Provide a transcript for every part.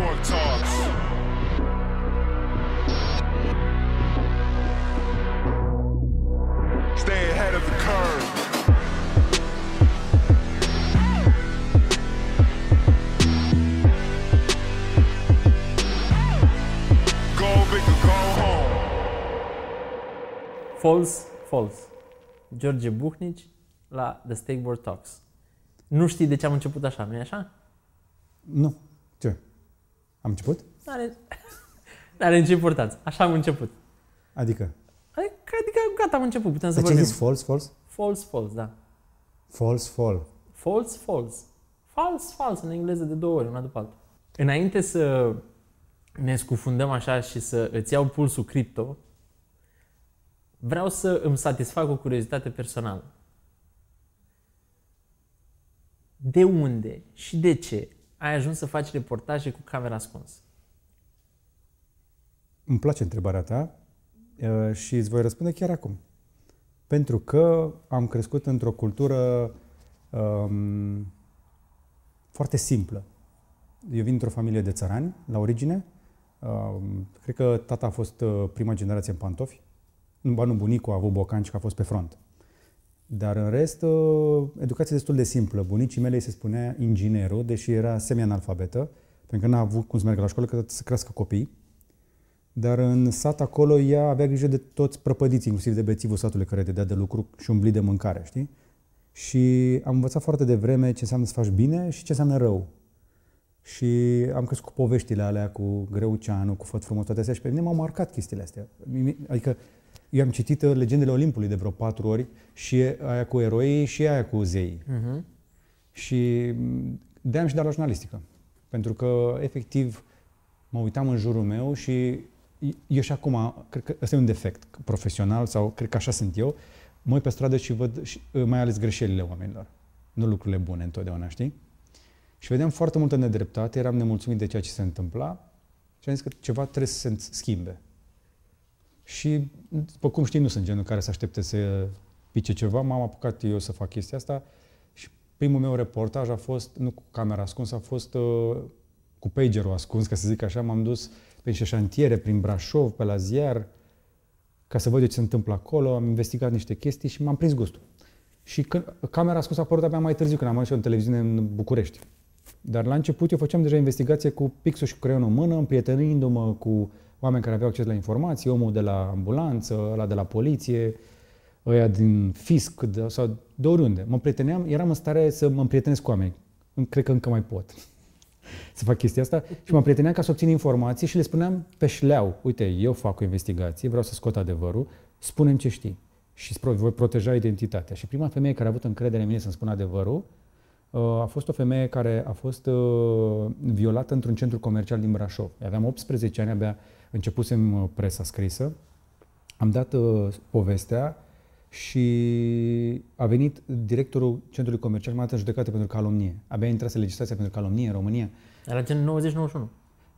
Board Talks. Stay ahead of the curve. Go big or go home. False, false. George Buhnici la The Stakeboard Talks. Nu știi de ce am început așa, nu-i așa? Nu. Ce? Am început? N-are, n-are nicio importanță. Așa am început. Adică? Adică, adică gata, am început, putem să Dar ce ai vorbim. zis false, false? False, false, da. False, fall. False, false. False, false în engleză de două ori, una după alta. Înainte să ne scufundăm așa și să îți iau pulsul cripto, vreau să îmi satisfac o curiozitate personală. De unde și de ce ai ajuns să faci reportaje cu camera ascunsă? Îmi place întrebarea ta uh, și îți voi răspunde chiar acum. Pentru că am crescut într-o cultură um, foarte simplă. Eu vin într-o familie de țărani, la origine. Um, cred că tata a fost uh, prima generație în pantofi. Nu, ba nu, bunicul a avut bocanci că a fost pe front. Dar în rest, uh, educație destul de simplă. Bunicii mele îi se spunea inginerul, deși era semi-analfabetă, pentru că n-a avut cum să meargă la școală, că să crească copii. Dar în sat acolo ea avea grijă de toți prăpădiții, inclusiv de bețivul satului care dădea de lucru și umbli de mâncare, știi? Și am învățat foarte devreme ce înseamnă să faci bine și ce înseamnă rău. Și am crescut cu poveștile alea, cu Greuceanu, cu Făt frumos, toate astea și pe mine m-au marcat chestiile astea. Adică eu am citit uh, Legendele Olimpului de vreo patru ori și aia cu eroii și aia cu zeii. Uh-huh. Și m, de-aia am și dat la jurnalistică. Pentru că, efectiv, mă uitam în jurul meu și eu și acum, cred că ăsta e un defect profesional sau cred că așa sunt eu, mă uit pe stradă și văd și, mai ales greșelile oamenilor, nu lucrurile bune întotdeauna, știi? Și vedeam foarte multă nedreptate, eram nemulțumit de ceea ce se întâmpla și am zis că ceva trebuie să se schimbe. Și, după cum știi, nu sunt genul care să aștepte să pice ceva, m-am apucat eu să fac chestia asta și primul meu reportaj a fost, nu cu camera ascunsă, a fost uh, cu pagerul ascuns, ca să zic așa, m-am dus pe niște șantiere prin Brașov, pe la ziar, ca să văd eu ce se întâmplă acolo, am investigat niște chestii și m-am prins gustul. Și când, camera ascunsă a apărut abia mai târziu, când am ajuns eu în televiziune în București. Dar la început eu făceam deja investigație cu pixul și cu creionul în mână, împrietenindu-mă cu oameni care aveau acces la informații, omul de la ambulanță, ăla de la poliție, ăia din fisc de, sau de oriunde. Mă prieteneam, eram în stare să mă împrietenesc cu oameni. Cred că încă mai pot să fac chestia asta și mă prieteneam ca să obțin informații și le spuneam pe șleau, uite, eu fac o investigație, vreau să scot adevărul, spunem ce știi și îți pro- voi proteja identitatea. Și prima femeie care a avut încredere în mine să-mi spună adevărul uh, a fost o femeie care a fost uh, violată într-un centru comercial din Brașov. Aveam 18 ani, abia începusem uh, presa scrisă, am dat uh, povestea și a venit directorul centrului comercial, m-a dat în judecată pentru calomnie. Abia intrase legislația pentru calomnie în România. Era gen 90-91.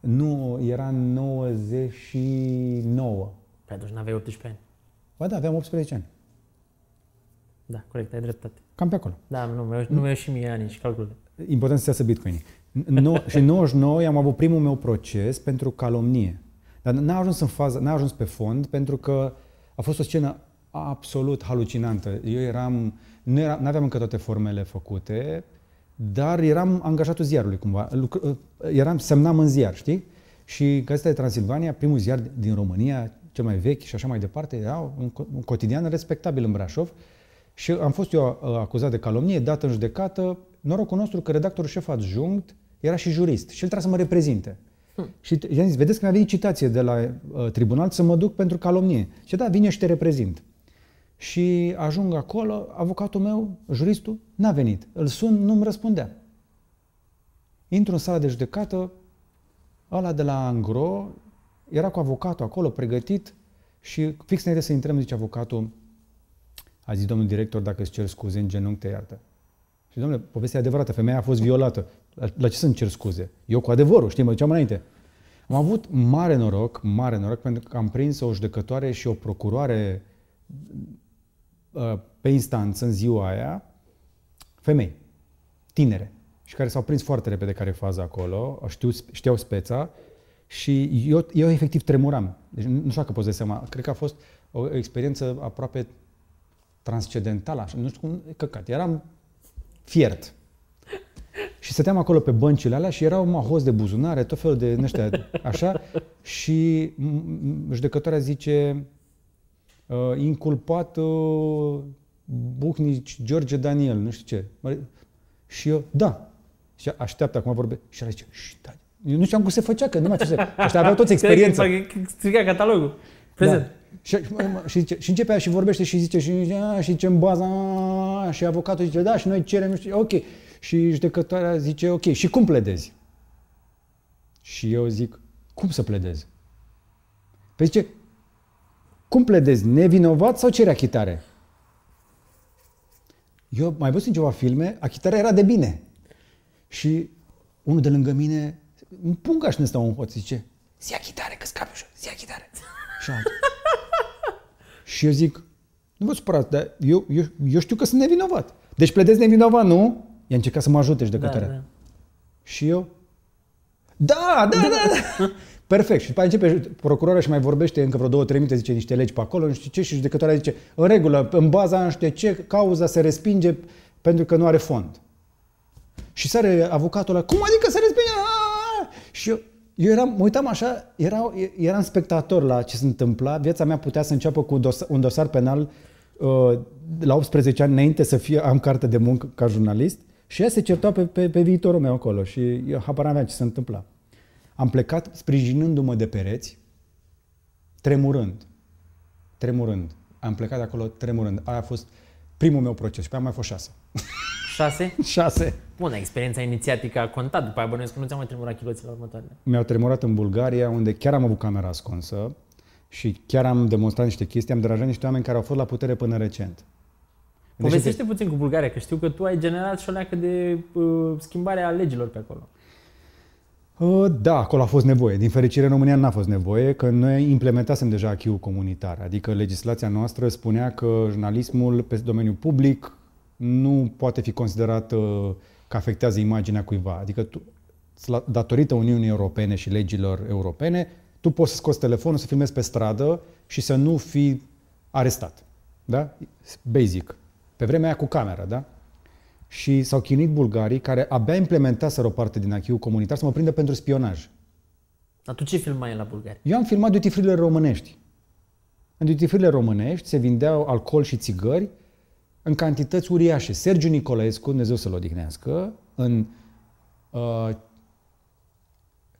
Nu, era în 99. Păi atunci n-aveai 18 ani. Ba da, aveam 18 ani. Da, corect, ai dreptate. Cam pe acolo. Da, nu, mi-au, nu mi-au și mie ani și calculele. Important să iasă bitcoin no, Și în 99 am avut primul meu proces pentru calomnie. Dar n-a ajuns în fază, n-a ajuns pe fond pentru că a fost o scenă absolut halucinantă. Eu eram, nu era, aveam încă toate formele făcute, dar eram angajatul ziarului cumva. Lucr, eram, semnam în ziar, știi? Și Gazeta de Transilvania, primul ziar din România, cel mai vechi și așa mai departe, era un, un cotidian respectabil în Brașov. Și am fost eu uh, acuzat de calomnie, dat în judecată. Norocul nostru că redactorul șef adjunct era și jurist și el trebuia să mă reprezinte. Hmm. Și i-am zis, vedeți că mi-a venit citație de la uh, tribunal să mă duc pentru calomnie. Și da, vine și te reprezint. Și ajung acolo, avocatul meu, juristul, n-a venit. Îl sun, nu-mi răspundea. Intru în sala de judecată, ăla de la Angro era cu avocatul acolo, pregătit, și fix înainte să intrăm, zice avocatul, a zis domnul director, dacă îți cer scuze, în genunchi te iartă. Și domnule, povestea e adevărată, femeia a fost violată. La, la ce să-mi cer scuze? Eu cu adevărul, știi, mă duceam înainte. Am avut mare noroc, mare noroc, pentru că am prins o judecătoare și o procuroare uh, pe instanță în ziua aia, femei, tinere. și care s-au prins foarte repede care e faza acolo, știu, știau speța și eu, eu efectiv tremuram. Deci nu știu dacă poți să seama, cred că a fost o experiență aproape transcendentală, așa, nu știu cum, căcat, eram fiert. Și stăteam acolo pe băncile alea și erau mahos de buzunare, tot felul de ăștia, așa, și m- m- judecătoarea zice, uh, inculpat uh, Buhnici George Daniel, nu știu ce. Mă- Și eu, da. Și așteaptă acum vorbe. Și el zice, "Șt, da. Eu nu știam cum se făcea, că nu mai ce se... Ăștia aveau toți experiență. Striga catalogul. Prezent. Da. Și, mă, mă, și, zice, și începe și vorbește și zice, și, zice, "A, și zice în baza, a", și avocatul zice, da, și noi cerem, nu știu, ok. Și judecătoarea zice, ok, și cum pledezi? Și eu zic, cum să pledez? Păi zice, cum pledezi, nevinovat sau cere achitare? Eu mai văzut în ceva filme, achitarea era de bine. Și unul de lângă mine, un pungaș ne stau un hoț, zice, zi achitare, că scapi ușor, zi achitare. Și altul. și eu zic, nu vă supărați, dar eu, eu, eu știu că sunt nevinovat. Deci pledez nevinovat, nu? I-a încercat să mă ajute Da, judecătoarea. da. Și eu, da, da, da, da. Perfect. Și după aia începe procurorul și mai vorbește încă vreo două, trei minute, zice niște legi pe acolo, nu știu ce, și judecătoarea zice, în regulă, în baza nu știu ce, cauza se respinge pentru că nu are fond. Și sare avocatul ăla, cum adică se respinge? Aaaa! Și eu, eu eram, mă uitam așa, era, eram spectator la ce se întâmpla, viața mea putea să înceapă cu dos, un dosar penal uh, la 18 ani înainte să fie, am carte de muncă ca jurnalist și ea se certau pe, pe, pe viitorul meu acolo și eu habar n-aveam ce se întâmpla. Am plecat sprijinându-mă de pereți, tremurând, tremurând. Am plecat de acolo tremurând. Aia a fost primul meu proces și pe aia mai fost șase. Șase? Șase. Bun, experiența inițiatică a contat. După aia bănuiesc că nu ți-am mai tremurat chiloții la următoarele. Mi-au tremurat în Bulgaria, unde chiar am avut camera ascunsă și chiar am demonstrat niște chestii, am deranjat niște oameni care au fost la putere până recent. Povestește puțin cu Bulgaria, că știu că tu ai generat și o leacă de uh, schimbare a legilor pe acolo. Uh, Da, acolo a fost nevoie. Din fericire, în România n-a fost nevoie, că noi implementasem deja acquis comunitar. Adică legislația noastră spunea că jurnalismul pe domeniul public nu poate fi considerat uh, că afectează imaginea cuiva. Adică tu, la- datorită Uniunii Europene și legilor europene, tu poți să scoți telefonul, să filmezi pe stradă și să nu fii arestat. Da? Basic. Pe vremea aia cu camera, da? Și s-au chinuit bulgarii care abia implementaseră o parte din acquis comunitar să mă prindă pentru spionaj. Dar tu ce filmai la Bulgaria? Eu am filmat duty free românești. În duty free românești se vindeau alcool și țigări în cantități uriașe. Sergiu Nicolescu, Dumnezeu să-l odihnească, în uh,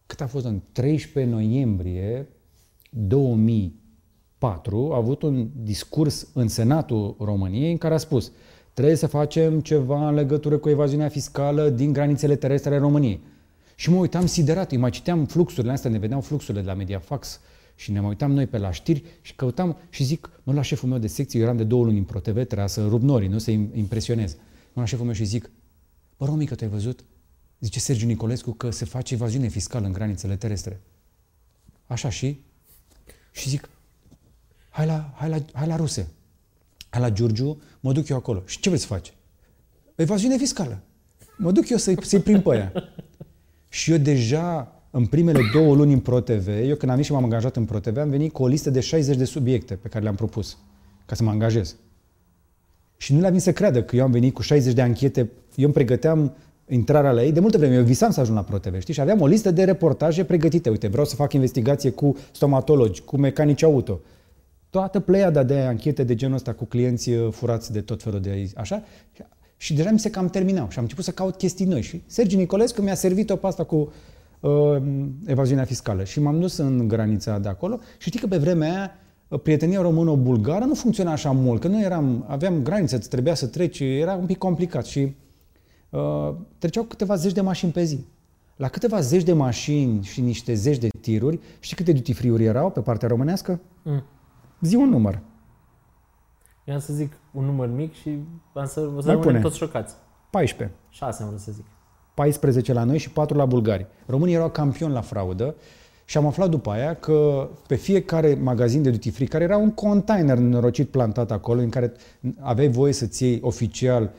cât a fost în 13 noiembrie 2004, a avut un discurs în Senatul României în care a spus trebuie să facem ceva în legătură cu evaziunea fiscală din granițele terestre ale României. Și mă uitam siderat, îi mai citeam fluxurile astea, ne vedeam fluxurile de la Mediafax și ne mai uitam noi pe la știri și căutam și zic, mă la șeful meu de secție, eu eram de două luni în ProTV, trebuia să rup norii, nu să impresionez. Mă la șeful meu și zic, bă, Romică, tu ai văzut? Zice Sergiu Nicolescu că se face evaziune fiscală în granițele terestre. Așa și? Și zic, hai la, hai la, hai la ruse, hai la Giurgiu, mă duc eu acolo. Și ce vrei să faci? Evaziune fiscală. Mă duc eu să-i, să-i prind pe aia. Și eu deja, în primele două luni în ProTV, eu când am venit și m-am angajat în ProTV, am venit cu o listă de 60 de subiecte pe care le-am propus ca să mă angajez. Și nu le-a venit să creadă că eu am venit cu 60 de anchete, eu îmi pregăteam intrarea la ei, de multă vreme, eu visam să ajung la ProTV, știi? Și aveam o listă de reportaje pregătite. Uite, vreau să fac investigație cu stomatologi, cu mecanici auto. Toată pleiada de anchete de genul ăsta cu clienți uh, furați de tot felul de așa. Și deja mi se cam terminau și am început să caut chestii noi. Și Sergiu Nicolescu mi-a servit-o pe asta cu uh, evaziunea fiscală. Și m-am dus în granița de acolo și știi că pe vremea aia uh, prietenia română-bulgară nu funcționa așa mult, că noi eram, aveam graniță, îți trebuia să treci, era un pic complicat și uh, treceau câteva zeci de mașini pe zi. La câteva zeci de mașini și niște zeci de tiruri, știi câte duty free-uri erau pe partea românească? Mm. Zi un număr. Eu am să zic un număr mic și am să, o să Mai rămânem pune. toți șocați. 14. 6 am vrut să zic. 14 la noi și 4 la bulgari. Românii erau campioni la fraudă și am aflat după aia că pe fiecare magazin de duty free, care era un container norocit plantat acolo, în care aveai voie să-ți iei oficial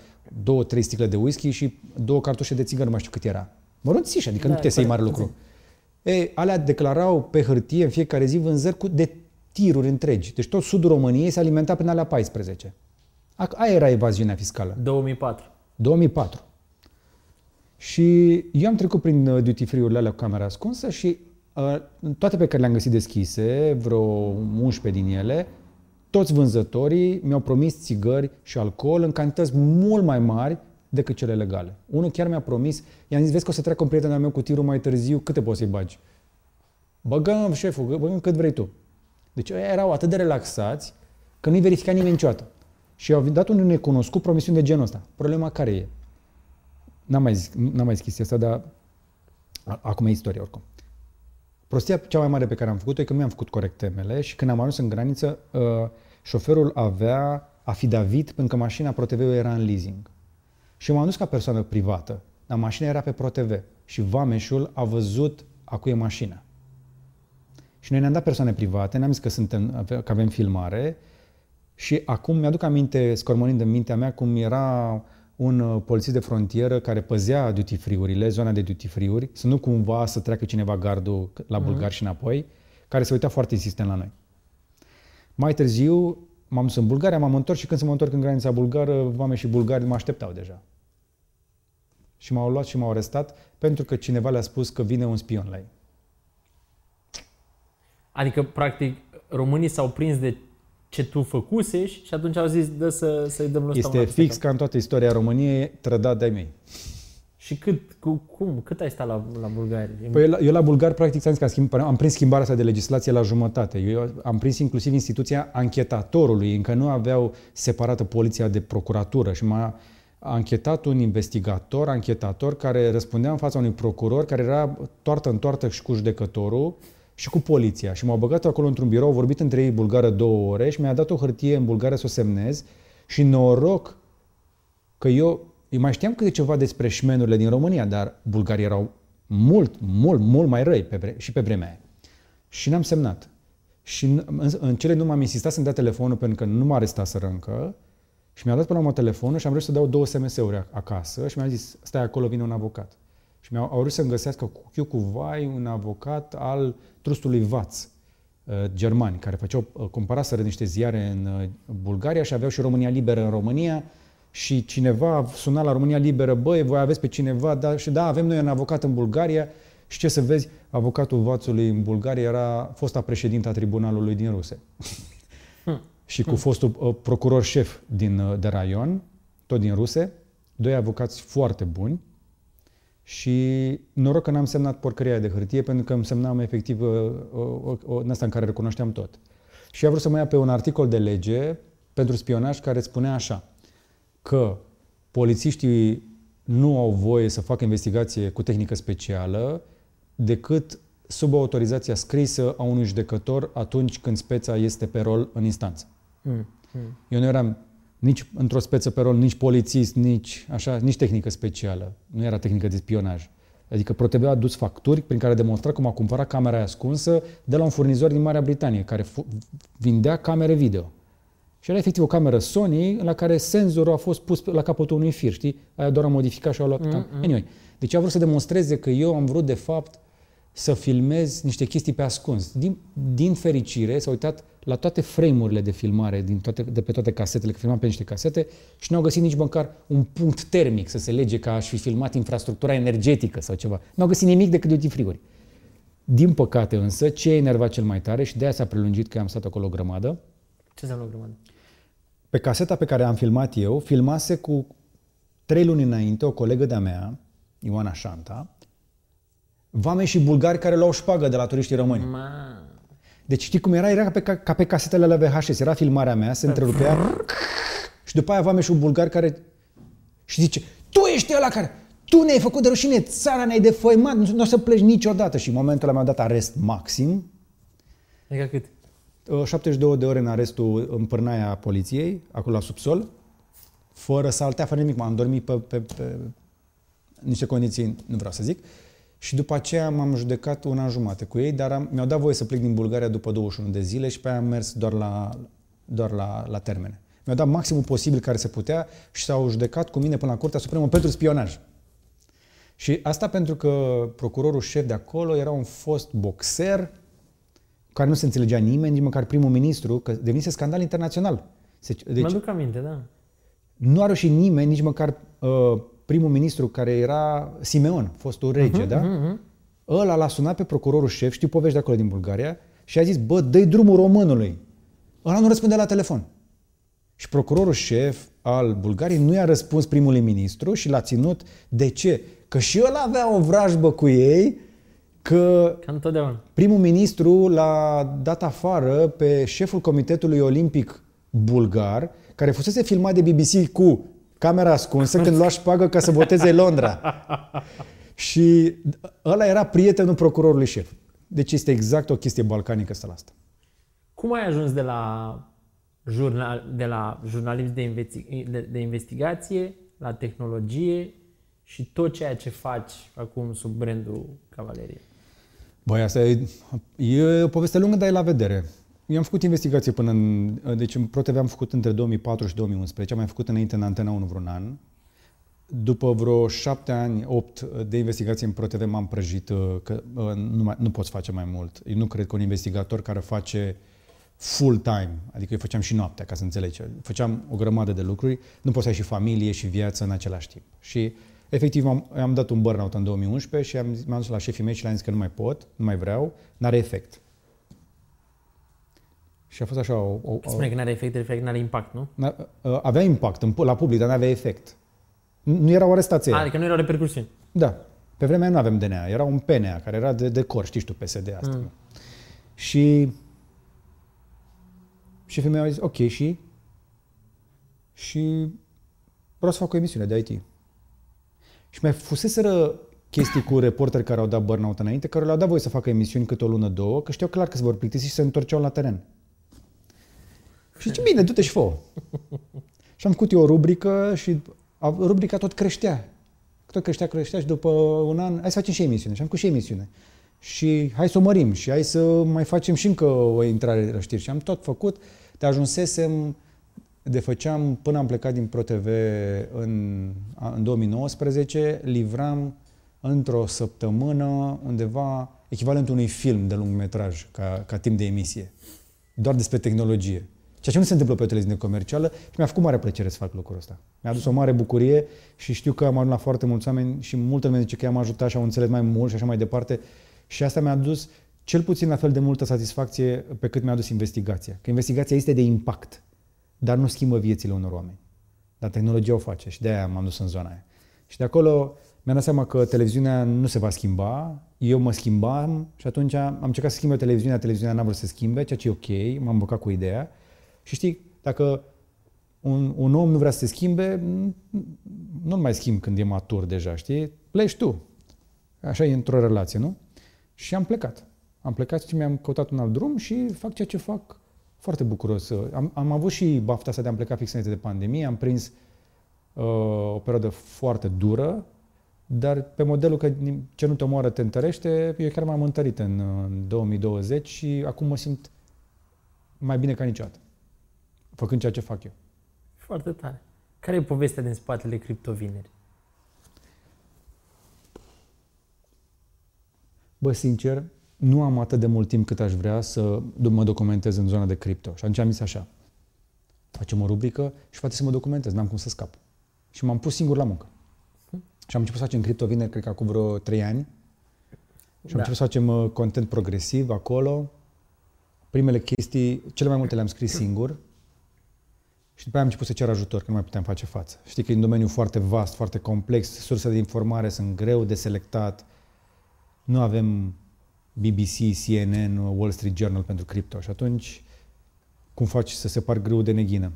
două, trei sticle de whisky și două cartușe de țigări, nu mai știu cât era. Mărunțiși, adică Da, nu puteai să iei mare corect, lucru. Ei, alea declarau pe hârtie în fiecare zi vânzări cu de tiruri întregi. Deci tot sudul României se alimenta prin alea 14. A- Aia era evaziunea fiscală. 2004. 2004. Și eu am trecut prin uh, duty free-urile alea cu camera ascunsă și uh, toate pe care le-am găsit deschise, vreo 11 din ele, toți vânzătorii mi-au promis țigări și alcool în cantități mult mai mari decât cele legale. Unul chiar mi-a promis, i-am zis, vezi că o să treacă un prieten al meu cu tirul mai târziu, câte poți să-i bagi? Băgăm, șeful, băgăm cât vrei tu. Deci ăia erau atât de relaxați că nu-i verifica nimeni niciodată. Și au dat unui necunoscut promisiuni de genul ăsta. Problema care e? N-am mai zis, n-am mai zis chestia asta, dar a- acum e istorie oricum. Prostia cea mai mare pe care am făcut-o e că nu mi-am făcut corect temele și când am ajuns în graniță, uh, șoferul avea afidavit pentru că mașina ProTV era în leasing. Și m-am dus ca persoană privată, dar mașina era pe ProTV și vameșul a văzut a cui e mașina. Și noi ne-am dat persoane private, ne-am zis că, suntem, că avem filmare și acum mi-aduc aminte, scormonind în mintea mea, cum era un uh, polițist de frontieră care păzea duty free-urile, zona de duty free-uri, să nu cumva să treacă cineva gardul la bulgari și înapoi, care se uita foarte insistent la noi. Mai târziu m-am dus în Bulgaria, m-am întors și când să mă întorc în granița bulgară, vame și bulgari mă așteptau deja. Și m-au luat și m-au arestat pentru că cineva le-a spus că vine un spion la ei. Adică, practic, românii s-au prins de ce tu făcusești și atunci au zis, dă să, să-i dăm lui ăsta Este una peste fix cap. ca în toată istoria României, trădat de-ai mei. Și cât, cu, cum, cât ai stat la, la Bulgaria? Păi eu la, eu la bulgar, practic, ți-am zis că am, schimb, am prins schimbarea asta de legislație la jumătate. Eu am prins inclusiv instituția anchetatorului, încă nu aveau separată poliția de procuratură și m-a anchetat un investigator, anchetator, care răspundea în fața unui procuror, care era toartă în toartă și cu judecătorul și cu poliția. Și m-au băgat acolo într-un birou, au vorbit între ei bulgară două ore și mi-a dat o hârtie în bulgară să o semnez și noroc că eu, eu mai știam câte ceva despre șmenurile din România, dar bulgarii erau mult, mult, mult mai răi pe vre- și pe vremea aia. Și n-am semnat. Și în, în, în cele nu m-am insistat să-mi dea telefonul pentru că nu m-a arestat încă și mi-a dat până la urmă telefonul și am vrut să dau două SMS-uri ac- acasă și mi-a zis, stai acolo, vine un avocat. Și mi-au au vrut să-mi găsească cu chiu cu vai un avocat al trustului VAț, uh, germani, care făceau, uh, cumpăraseră niște ziare în uh, Bulgaria și aveau și România Liberă în România. Și cineva suna la România Liberă, băi, voi aveți pe cineva, da, și da, avem noi un avocat în Bulgaria. Și ce să vezi, avocatul Vațului în Bulgaria era fosta președintă a tribunalului din Ruse. și cu fostul uh, procuror șef din, uh, de raion, tot din Ruse, doi avocați foarte buni și noroc că n-am semnat porcăria de hârtie pentru că îmi semnam efectiv uh, o, o, în asta în care recunoșteam tot. Și a vrut să mă ia pe un articol de lege pentru spionaj care spunea așa, că polițiștii nu au voie să facă investigație cu tehnică specială decât sub autorizația scrisă a unui judecător atunci când speța este pe rol în instanță. Mm, mm. Eu nu eram nici într-o speță pe rol, nici polițist, nici așa, nici tehnică specială. Nu era tehnică de spionaj. Adică ProTV a dus facturi prin care demonstra cum a cumpărat camera aia ascunsă de la un furnizor din Marea Britanie care fu- vindea camere video. Și era efectiv o cameră Sony la care senzorul a fost pus la capătul unui fir, știi? Aia doar a modificat și a luat mm-hmm. Anyway, deci a vrut să demonstreze că eu am vrut de fapt să filmez niște chestii pe ascuns. Din, din fericire s-a uitat la toate frame-urile de filmare din toate, de pe toate casetele, că filmam pe niște casete și n-au găsit nici măcar un punct termic să se lege că aș fi filmat infrastructura energetică sau ceva. N-au găsit nimic decât duty free Din păcate însă, ce a enervat cel mai tare și de aia s-a prelungit că am stat acolo o grămadă, Ce înseamnă o grămadă? pe caseta pe care am filmat eu, filmase cu trei luni înainte o colegă de-a mea, Ioana Șanta, vame și bulgari care luau șpagă de la turiștii români. Ma... Deci știi cum era? Era ca pe, ca, ca pe casetele la VHS. Era filmarea mea, se întrerupea și după aia vame și un bulgar care și zice, tu ești ăla care, tu ne-ai făcut de rușine, țara ne-ai defăimat, nu, nu o să pleci niciodată. Și în momentul ăla mi-a dat arest maxim, Adică cât? Uh, 72 de ore în arestul în pârnaia poliției, acolo la subsol, fără saltea, fără nimic. M-am dormit pe, pe, pe niște condiții, nu vreau să zic. Și după aceea m-am judecat un an jumate cu ei, dar am, mi-au dat voie să plec din Bulgaria după 21 de zile și pe aia am mers doar la, doar la, la termene. Mi-au dat maximul posibil care se putea și s-au judecat cu mine până la Curtea Supremă pentru spionaj. Și asta pentru că procurorul șef de acolo era un fost boxer care nu se înțelegea nimeni, nici măcar primul ministru, că devenise scandal internațional. Se- Deci... Deci Mă duc aminte, da. nu a reușit nimeni, nici măcar uh, primul ministru care era Simeon, fostul rege, uh-huh, da? Uh-huh. Ăla l-a sunat pe procurorul șef, știu povești de acolo din Bulgaria, și a zis, bă, dă drumul românului. Ăla nu răspunde la telefon. Și procurorul șef al Bulgariei nu i-a răspuns primului ministru și l-a ținut. De ce? Că și ăla avea o vrajbă cu ei, că Ca întotdeauna. primul ministru l-a dat afară pe șeful Comitetului Olimpic Bulgar, care fusese filmat de BBC cu camera ascunsă când lua șpagă ca să voteze Londra. Și ăla era prietenul procurorului șef. Deci este exact o chestie balcanică asta la asta. Cum ai ajuns de la, jurnal, de la jurnalism de, investi, de, de investigație la tehnologie și tot ceea ce faci acum sub brandul Cavalerie? Băi, asta e, e o poveste lungă, dar e la vedere. Eu am făcut investigație până în... Deci în ProTV am făcut între 2004 și 2011, am mai făcut înainte în Antena 1 vreun an. După vreo șapte ani, opt de investigație în ProTV m-am prăjit uh, că uh, nu, mai, nu poți face mai mult. Eu nu cred că un investigator care face full time, adică eu făceam și noaptea, ca să înțelegi, făceam o grămadă de lucruri, nu poți să ai și familie și viață în același timp. Și efectiv am, am dat un burnout în 2011 și am, zis- m-am dus la șefii mei și le-am zis că nu mai pot, nu mai vreau, n-are efect. Și a fost așa o... o, o Spune că nu are efect, efect, nu are impact, nu? N-a- uh, avea impact în, la public, dar nu avea efect. Nu nu era o arestație. Adică nu erau repercusiuni. Da. Pe vremea aia nu avem DNA, era un PNA care era de decor, știi tu, PSD asta. Mm. Și șefii mei au zis, ok, și? Și vreau să fac o emisiune de IT. Și mai fuseseră chestii cu reporteri care au dat burnout înainte, care le-au dat voie să facă emisiuni câte o lună, două, că știau clar că se vor plictisi și se întorceau la teren. Și zice, bine, du-te și fă Și am făcut eu o rubrică și a- rubrica tot creștea. Tot creștea, creștea și după un an, hai să facem și emisiune. Și am făcut și emisiune. Și hai să o mărim și hai să mai facem și încă o intrare la știri. Și am tot făcut, dar ajunsesem de făceam, până am plecat din ProTV în, a- în 2019, livram într-o săptămână undeva echivalentul unui film de lungmetraj ca, ca timp de emisie. Doar despre tehnologie. Ceea ce nu se întâmplă pe o televiziune comercială și mi-a făcut mare plăcere să fac lucrul ăsta. Mi-a adus o mare bucurie și știu că am ajuns la foarte mulți oameni și multă lume zice că i-am ajutat și au înțeles mai mult și așa mai departe. Și asta mi-a adus cel puțin la fel de multă satisfacție pe cât mi-a adus investigația. Că investigația este de impact, dar nu schimbă viețile unor oameni. Dar tehnologia o face și de-aia m-am dus în zona aia. Și de acolo mi-am dat seama că televiziunea nu se va schimba, eu mă schimbam și atunci am încercat să schimb eu televiziunea, televiziunea n-a vrut să se schimbe, ceea ce e ok, m-am băcat cu ideea. Și știi, dacă un, un om nu vrea să se schimbe, n- nu-l mai schimb când e matur deja, știi? Pleci tu. Așa e într-o relație, nu? Și am plecat. Am plecat și mi-am căutat un alt drum și fac ceea ce fac foarte bucuros. Am, am avut și bafta asta de a pleca fix înainte de pandemie, am prins uh, o perioadă foarte dură, dar pe modelul că ce nu te omoară te întărește, eu chiar m-am întărit în, în 2020 și acum mă simt mai bine ca niciodată, făcând ceea ce fac eu. Foarte tare. Care e povestea din spatele criptovineri? Bă, sincer, nu am atât de mult timp cât aș vrea să mă documentez în zona de cripto. Și atunci am zis așa, facem o rubrică și poate să mă documentez, n-am cum să scap. Și m-am pus singur la muncă. Și am început să facem cripto vineri, cred că acum vreo 3 ani. Și am Da. început să facem uh, content progresiv acolo. Primele chestii, cele mai multe le-am scris singur. Și după aia am început să cer ajutor, că nu mai puteam face față. Știi că e un domeniu foarte vast, foarte complex, sursele de informare sunt greu de selectat. Nu avem BBC, CNN, Wall Street Journal pentru cripto. Și atunci, cum faci să separi grâu de neghină?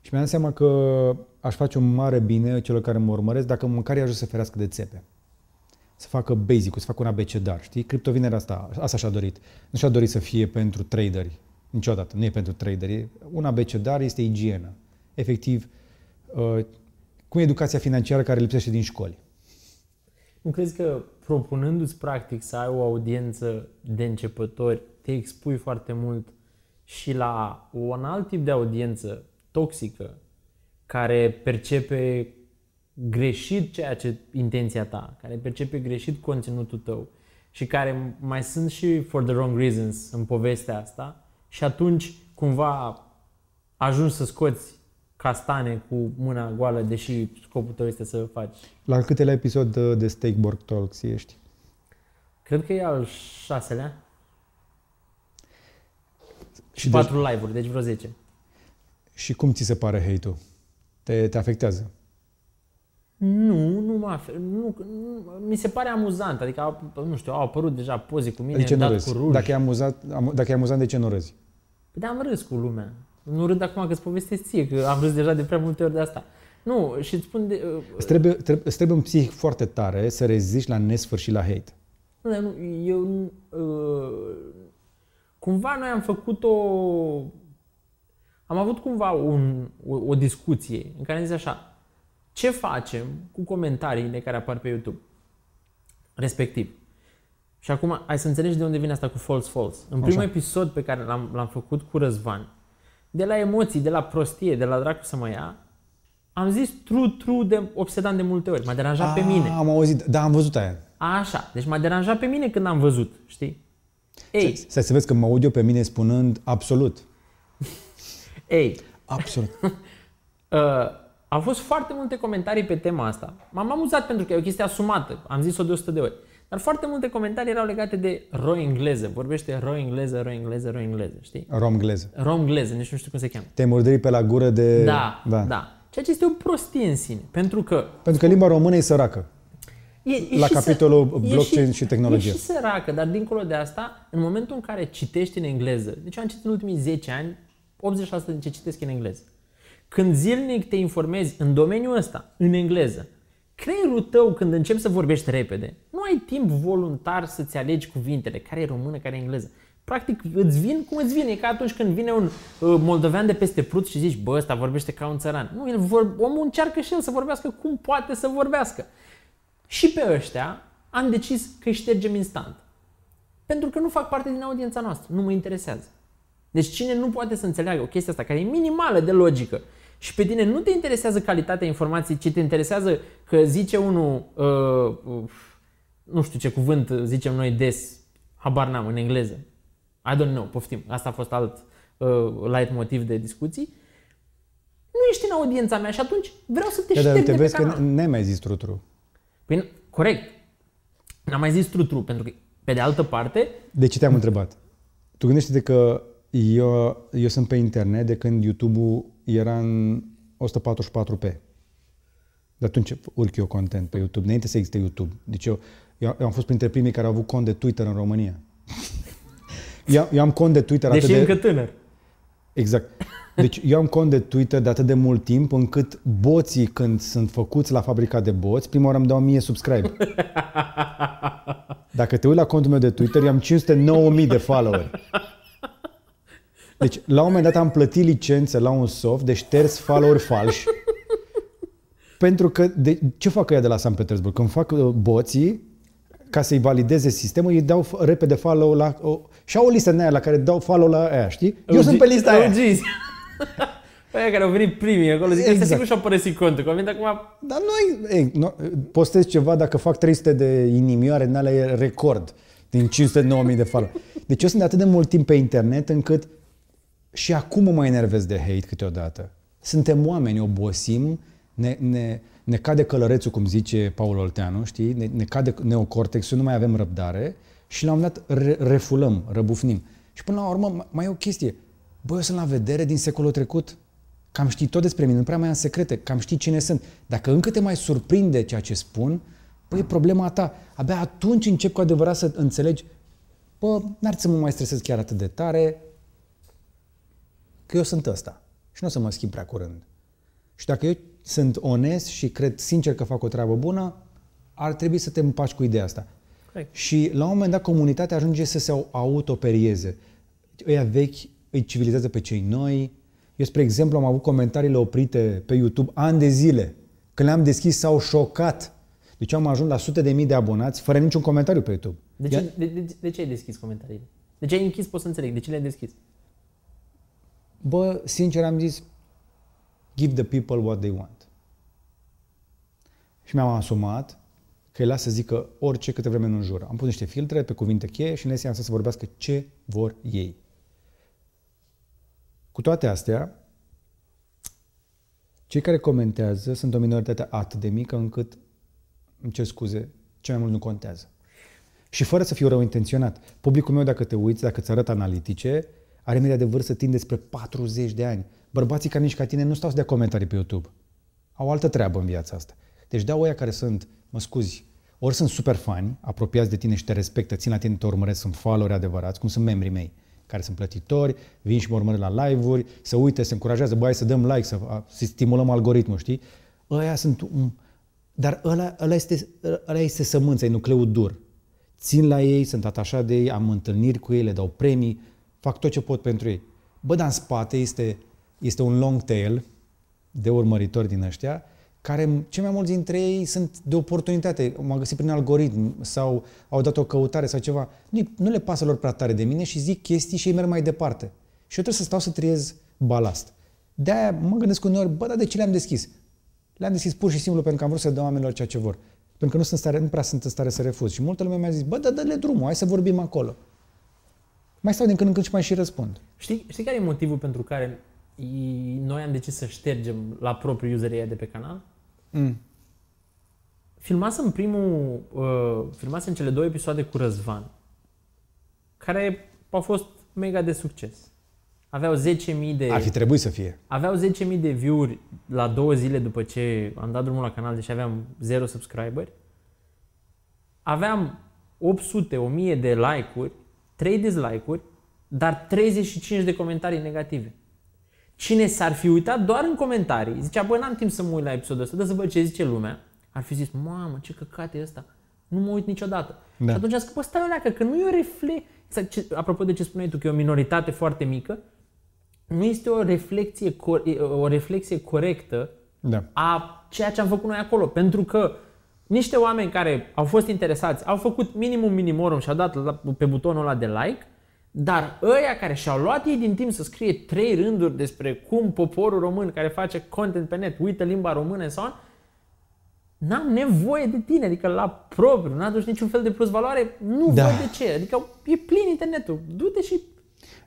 Și mi-am dat seama că aș face un mare bine celor care mă urmăresc dacă măcar i-aș să ferească de țepe. Să facă basic să facă un abecedar, știi? Criptovinerea asta, asta și-a dorit. Nu și-a dorit să fie pentru traderi, niciodată, nu e pentru traderi. Un abecedar este igienă. Efectiv, uh, cum e educația financiară care lipsește din școli. Nu crezi că propunându-ți practic să ai o audiență de începători, te expui foarte mult și la un alt tip de audiență toxică, care percepe greșit ceea ce intenția ta, care percepe greșit conținutul tău și care mai sunt și for the wrong reasons în povestea asta și atunci cumva ajungi să scoți castane cu mâna goală, deși scopul tău este să faci. La câtele episod uh, de Steakborg Talks ești? Cred că e al șaselea și Și, de, patru live-uri, deci vreo 10. și cum ți se pare hate-ul? Te, te afectează? Nu, nu mă afer, nu, nu, mi se pare amuzant, adică, au, nu știu, au apărut deja poze cu mine, De ce nu dat râzi? cu ruj. Dacă e, amuzat, am, dacă e amuzant, de ce nu râzi? Păi da, am râs cu lumea. Nu râd acum că îți povestesc ție, că am râs deja de prea multe ori de asta. Nu, și îți spun de... uh, Îți trebuie, trebuie, îți trebuie un psihic foarte tare să reziști la nesfârșit la hate. Nu, dar nu, eu... Uh, cumva noi am făcut o... Am avut cumva un, o, o discuție în care am zis așa, ce facem cu comentariile care apar pe YouTube? Respectiv. Și acum, hai să înțelegi de unde vine asta cu false false. În primul Așa. episod pe care l-am, l-am făcut cu Răzvan, de la emoții, de la prostie, de la dracu să mă ia, am zis true, true de obsedant de multe ori. M-a deranjat pe mine. Am auzit, da, am văzut aia. Așa, deci m-a deranjat pe mine când am văzut, știi? Ei, Să să vezi că mă aud eu pe mine spunând absolut. ei, Absolut. uh, au fost foarte multe comentarii pe tema asta. M-am amuzat pentru că e o chestie asumată, am zis-o de 100 de ori. Dar foarte multe comentarii erau legate de ro engleză. Vorbește ro engleză, ro engleză, ro engleză, știi? Rom gleză. Ro engleză, nici nu știu cum se cheamă. Te-ai murdărit pe la gură de... Da, da, da. Ceea ce este o prostie în sine. Pentru că Pentru că limba română e sărăcă. E, e La și capitolul să- e blockchain și tehnologie. E și săracă, dar dincolo de asta, în momentul în care citești în engleză, deci eu am citit în ultimii 10 ani, 80% din ce citesc e în engleză. Când zilnic te informezi în domeniul ăsta, în engleză, creierul tău când începi să vorbești repede, nu ai timp voluntar să-ți alegi cuvintele, care e română, care e engleză. Practic îți vin cum îți vine, e ca atunci când vine un uh, moldovean de peste prut și zici, bă, ăsta vorbește ca un țăran. Nu, el vor, omul încearcă și el să vorbească cum poate să vorbească. Și pe ăștia am decis că îi ștergem instant. Pentru că nu fac parte din audiența noastră. Nu mă interesează. Deci cine nu poate să înțeleagă o chestie asta care e minimală de logică și pe tine nu te interesează calitatea informației, ci te interesează că zice unul, uh, uh, nu știu ce cuvânt zicem noi des, habar n-am în engleză. I don't know, poftim. Asta a fost alt uh, light motiv de discuții. Nu ești în audiența mea și atunci vreau să te Da, dar șterg te de pe vezi că canal. n-ai mai zis trutru. Păi, corect. N-am mai zis true-true, pentru că, pe de altă parte, De ce te-am întrebat? Tu gândește-te că eu, eu sunt pe internet de când YouTube-ul era în 144p. De atunci urc eu content pe YouTube, înainte să existe YouTube. Deci eu, eu, eu am fost printre primii care au avut cont de Twitter în România. Eu, eu am cont de Twitter atât deși de... încă tânăr. Exact. Deci eu am cont de Twitter de atât de mult timp încât boții când sunt făcuți la fabrica de boți, prima oară îmi dau mie subscribe. Dacă te uiți la contul meu de Twitter, eu am 509.000 de followeri. Deci, la un moment dat am plătit licență la un soft de șters follower falși. Pentru că, de, ce fac ăia de la San Petersburg? Când fac uh, boții, ca să-i valideze sistemul, îi dau f- repede follow la... O, și au o listă din aia la care dau follow la aia, știi? Eu sunt pe lista aia. OGs. Aia care au venit primii acolo, zic că Exact. exact. sigur și-au părăsit contul, că au venit acum... Dar noi, ei, no, postez ceva, dacă fac 300 de inimioare, în alea e record din 509.000 de follow. Deci eu sunt de atât de mult timp pe internet încât și acum mă mai enervez de hate câteodată. Suntem oameni, obosim, ne, ne, ne cade călărețul, cum zice Paul Olteanu, știi? Ne, ne cade neocortexul, nu mai avem răbdare și la un moment dat re, refulăm, răbufnim. Și până la urmă mai e o chestie. Băi, eu sunt la vedere din secolul trecut. Cam știi tot despre mine, nu prea mai am secrete, cam știi cine sunt. Dacă încă te mai surprinde ceea ce spun, băi, e problema ta. Abia atunci încep cu adevărat să înțelegi, bă, n-ar să mă mai stresez chiar atât de tare, că eu sunt ăsta și nu o să mă schimb prea curând. Și dacă eu sunt onest și cred sincer că fac o treabă bună, ar trebui să te împaci cu ideea asta. Corect. Și la un moment dat comunitatea ajunge să se autoperieze. Ăia vechi îi civilizează pe cei noi. Eu, spre exemplu, am avut comentariile oprite pe YouTube ani de zile. Când le-am deschis, s-au șocat. Deci am ajuns la sute de mii de abonați fără niciun comentariu pe YouTube. De Ia- ce, de, de, de ce ai deschis comentariile? De ce ai închis, pot să înțeleg. De ce le-ai deschis? Bă, sincer am zis, Give the people what they want. Și mi-am asumat că îi las să zică orice câte vreme nu înjură. Am pus niște filtre pe cuvinte cheie și le am să vorbească ce vor ei. Cu toate astea, cei care comentează sunt o minoritate atât de mică încât, îmi cer scuze, ce mai mult nu contează. Și fără să fiu rău intenționat. Publicul meu, dacă te uiți, dacă îți arăt analitice, are media de vârstă tinde spre 40 de ani. Bărbații ca nici ca tine nu stau să dea comentarii pe YouTube. Au altă treabă în viața asta. Deci dau oia care sunt, mă scuzi, ori sunt super fani, apropiați de tine și te respectă, țin la tine, te urmăresc, sunt followeri adevărați, cum sunt membrii mei, care sunt plătitori, vin și mă urmăresc la live-uri, se uită, se încurajează, băi, să dăm like, să, să stimulăm algoritmul, știi? Ăia sunt un... Dar ăla, ăla, este, ăla este sămânța, e nucleul dur. Țin la ei, sunt atașat de ei, am întâlniri cu ei, le dau premii, fac tot ce pot pentru ei. Bă, dar în spate este, este un long tail de urmăritori din ăștia care cei mai mulți dintre ei sunt de oportunitate, m-au găsit prin algoritm sau au dat o căutare sau ceva. Nu, nu le pasă lor prea tare de mine și zic chestii și ei merg mai departe. Și eu trebuie să stau să triez balast. De-aia mă gândesc uneori, bă, dar de ce le-am deschis? Le-am deschis pur și simplu pentru că am vrut să dau oamenilor ceea ce vor. Pentru că nu, sunt stare, nu prea sunt în stare să refuz. Și multă lume mi-a zis, bă, dă dă-le drumul, hai să vorbim acolo. Mai stau din când în când și mai și răspund. Știi, știi care e motivul pentru care noi am decis să ștergem la propriu userii de pe canal? Mm. Filmasem primul, uh, filmasem cele două episoade cu Răzvan, care au fost mega de succes. Aveau 10.000 de... Ar fi trebuit să fie. Aveau 10.000 de view-uri la două zile după ce am dat drumul la canal, deși aveam 0 subscriberi. Aveam 800, 1000 de like-uri, 3 dislike-uri, dar 35 de comentarii negative. Cine s-ar fi uitat doar în comentarii, zicea, bă, n-am timp să mă uit la episodul ăsta, dă să văd ce zice lumea, ar fi zis, mamă, ce căcat e ăsta, nu mă uit niciodată. Da. Și atunci a zis, bă, stai o leacă, că nu e o reflex... Exact, ce, apropo de ce spuneai tu, că e o minoritate foarte mică, nu este o reflexie, cor- o reflexie corectă Da. a ceea ce am făcut noi acolo. Pentru că niște oameni care au fost interesați, au făcut minimum minimorum și au dat la- pe butonul ăla de like, dar ăia care și-au luat ei din timp să scrie trei rânduri despre cum poporul român care face content pe net uită limba română sau on, n-am nevoie de tine, adică la propriu, n-a dus niciun fel de plus valoare, nu Da. văd de ce. Adică e plin internetul, du-te și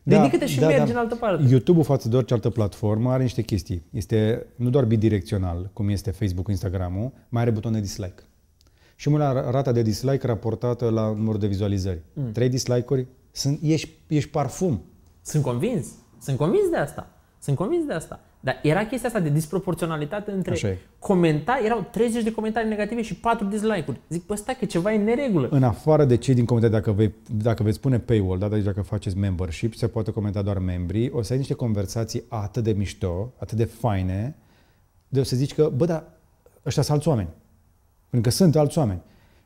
ridică-te și mergi în altă parte. YouTube-ul față de orice altă platformă are niște chestii. Este nu doar bidirecțional, cum este Facebook, Instagram-ul, mai are buton de dislike. Și mă la rata de dislike raportată la numărul de vizualizări. Mm. Trei dislike-uri, sunt, ești, ești parfum. Sunt convins. Sunt convins de asta. Sunt convins de asta. Dar era chestia asta de disproporționalitate Așa între e. comentarii, erau 30 de comentarii negative și 4 dislike-uri. Zic, bă, stai că ceva e în neregulă. În afară de cei din comentarii, dacă, vei, dacă veți pune paywall, da, deci dacă faceți membership, se poate comenta doar membrii, o să ai niște conversații atât de mișto, atât de faine, de o să zici că, bă, dar ăștia sunt alți oameni. Pentru că sunt alți oameni.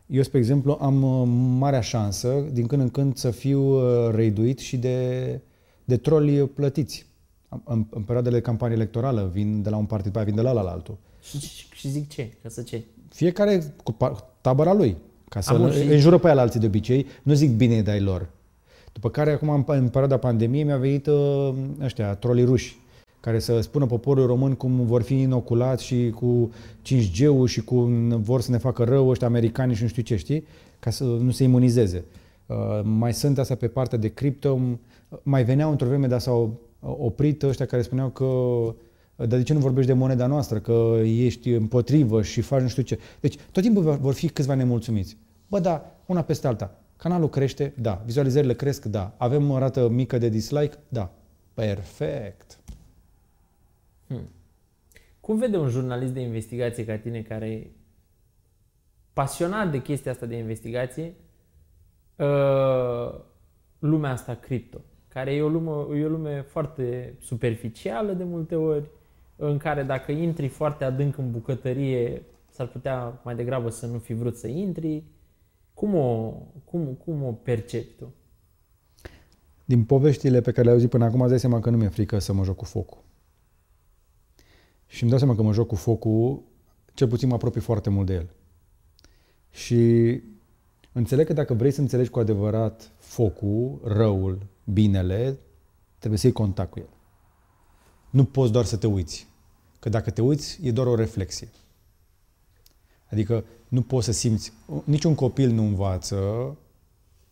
Eu, spre exemplu, am uh, marea șansă, din când în când, să fiu uh, reiduit și de, de troli plătiți. Am- În, în perioadele de campanie electorală vin de la un partid pe aia, vin de la la altul. Și, și, și zic ce? Ca să ce? Fiecare cu pa- tabăra lui, ca să Am, Am, și- înjură pe aia alții de obicei, nu zic bine de ai lor. După care, acum, în, în perioada pandemiei, mi-a venit uh, ăștia, trolii ruși, care să spună poporul român cum vor fi inoculați și cu 5G-ul și cum vor să ne facă rău ăștia americani și nu știu ce, știi? Ca să nu se imunizeze. Uh, mai sunt astea pe partea de cripto, mai veneau într-o vreme, dar s-au uh, oprit ăștia care spuneau că dar de ce nu vorbești de moneda noastră, că ești împotrivă și faci nu știu ce. Deci tot timpul vor- vor fi câțiva nemulțumiți. Bă, da, una peste alta. Canalul crește? Da. Vizualizările cresc? Da. Avem o rată mică de dislike? Da. Perfect. Cum vede un jurnalist de investigație ca tine care e pasionat de chestia asta de investigație uh, lumea asta cripto, care e o lume, e o lume foarte superficială de multe ori, în care dacă intri foarte adânc în bucătărie, s-ar putea mai degrabă să nu fi vrut să intri. Cum o, cum, cum o percepi tu? Din poveștile pe care le-ai auzit până acum, îți dai seama că nu mi-e frică să mă joc cu focul. Și îmi dau seama că mă joc cu focul, cel puțin mă apropii foarte mult de el. Și înțeleg că dacă vrei să înțelegi cu adevărat focul, răul, binele, trebuie să iei contact cu el. Nu poți doar să te uiți. că dacă te uiți, e doar o reflexie. Adică nu poți să simți, niciun copil nu învață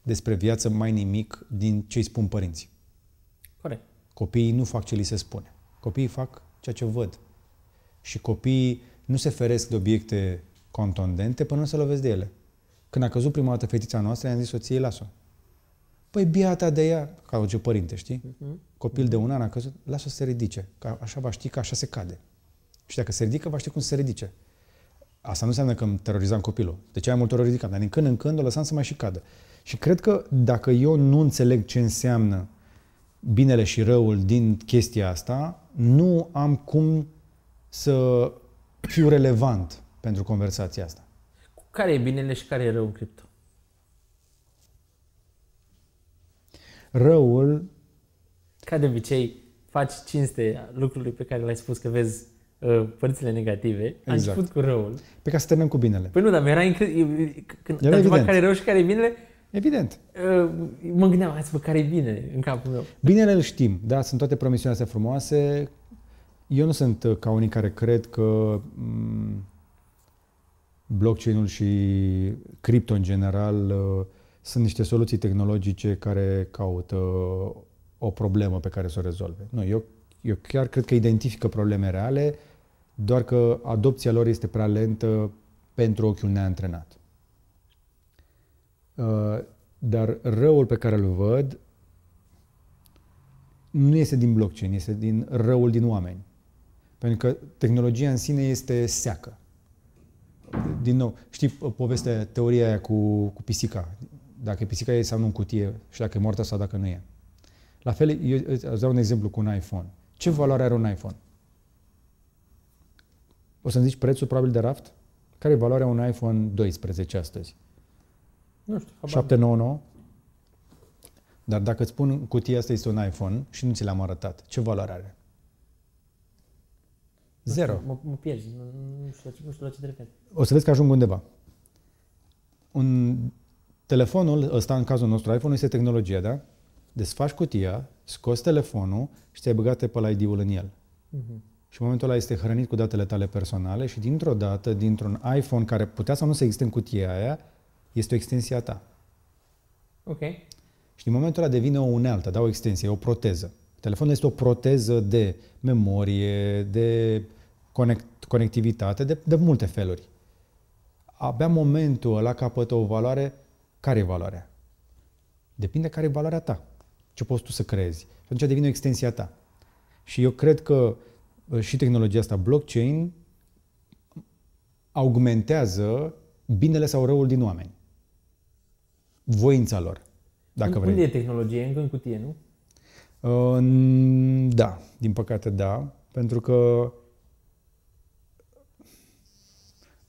despre viață mai nimic din ce îi spun părinții. Corect. Copiii nu fac ce li se spune. Copiii fac ceea ce văd. Și copiii nu se feresc de obiecte contundente până nu se lovesc de ele. Când a căzut prima dată fetița noastră, i-am zis soției, las-o. Păi biata de ea, ca orice părinte, știi? Copil de un an a căzut, lasă-o să se ridice. Că așa va ști că așa se cade. Și dacă se ridică, va ști cum să se ridice. Asta nu înseamnă că îmi terorizam copilul. De ce mai multe ori o ridicam, dar din când în când o lăsam să mai și cadă. Și cred că dacă eu nu înțeleg ce înseamnă binele și răul din chestia asta, nu am cum să fiu relevant pentru conversația asta. Care e binele și care e rău în cripto? Răul, Ca de obicei, faci cinste lucrului pe care l-ai spus că vezi uh, părțile negative. Am Exact. început cu răul. pe ca să terminăm cu binele. Păi nu, dar mi-era incredibil. Când Era te-am întrebat evident. care e rău și care e binele, Evident. uh, mă gândeam, hai să văd care e bine în capul meu. Binele îl știm, da, sunt toate promisiunile astea frumoase. Eu nu sunt uh, ca unii care cred că m, blockchain-ul și cripto în general uh, sunt niște soluții tehnologice care caută uh, o problemă pe care să o rezolve. Nu, eu, eu chiar cred că identifică probleme reale, doar că adopția lor este prea lentă pentru ochiul neantrenat. Uh, Dar răul pe care îl văd nu este din blockchain, este din răul din oameni. Pentru că tehnologia în sine este seacă. Din nou, știi povestea, teoria aia cu, cu pisica. Dacă pisica e sau nu în cutie și dacă e moartă sau dacă nu e. La fel, eu îți dau un exemplu cu un iPhone. Ce valoare are un iPhone? O să-mi zici prețul probabil de raft? Care e valoarea unui iPhone 12 astăzi? Nu știu, habar. 799? Dar dacă îți spun cutia asta este un iPhone și nu ți l-am arătat, ce valoare are? Nu Zero. știu, Mă, mă pierzi, nu, nu, știu, la ce- nu știu la ce te referi. O să vezi că ajung undeva. Un telefonul ăsta, în cazul nostru, iPhone este tehnologia, da? Desfaci cutia, scoți telefonul și ți-ai băgat Apple ID-ul în el. Mhm. Și în momentul ăla este hrănit cu datele tale personale și dintr-o dată, dintr-un iPhone care putea să nu se existe în cutia aia, este o extensie a ta. Ok. Și din momentul ăla devine o unealtă, da, o extensie, o proteză. Telefonul este o proteză de memorie, de conect, conectivitate, de, de multe feluri. Abia momentul ăla capătă o valoare. Care e valoarea? Depinde care e valoarea ta. Ce poți tu să creezi. Și atunci devine o extensie a ta. Și eu cred că uh, și tehnologia asta blockchain augmentează binele sau răul din oameni. Voința lor, dacă vrei. Unde e tehnologie? Încă în cutie, nu? Uh, n- Da, din păcate da, pentru că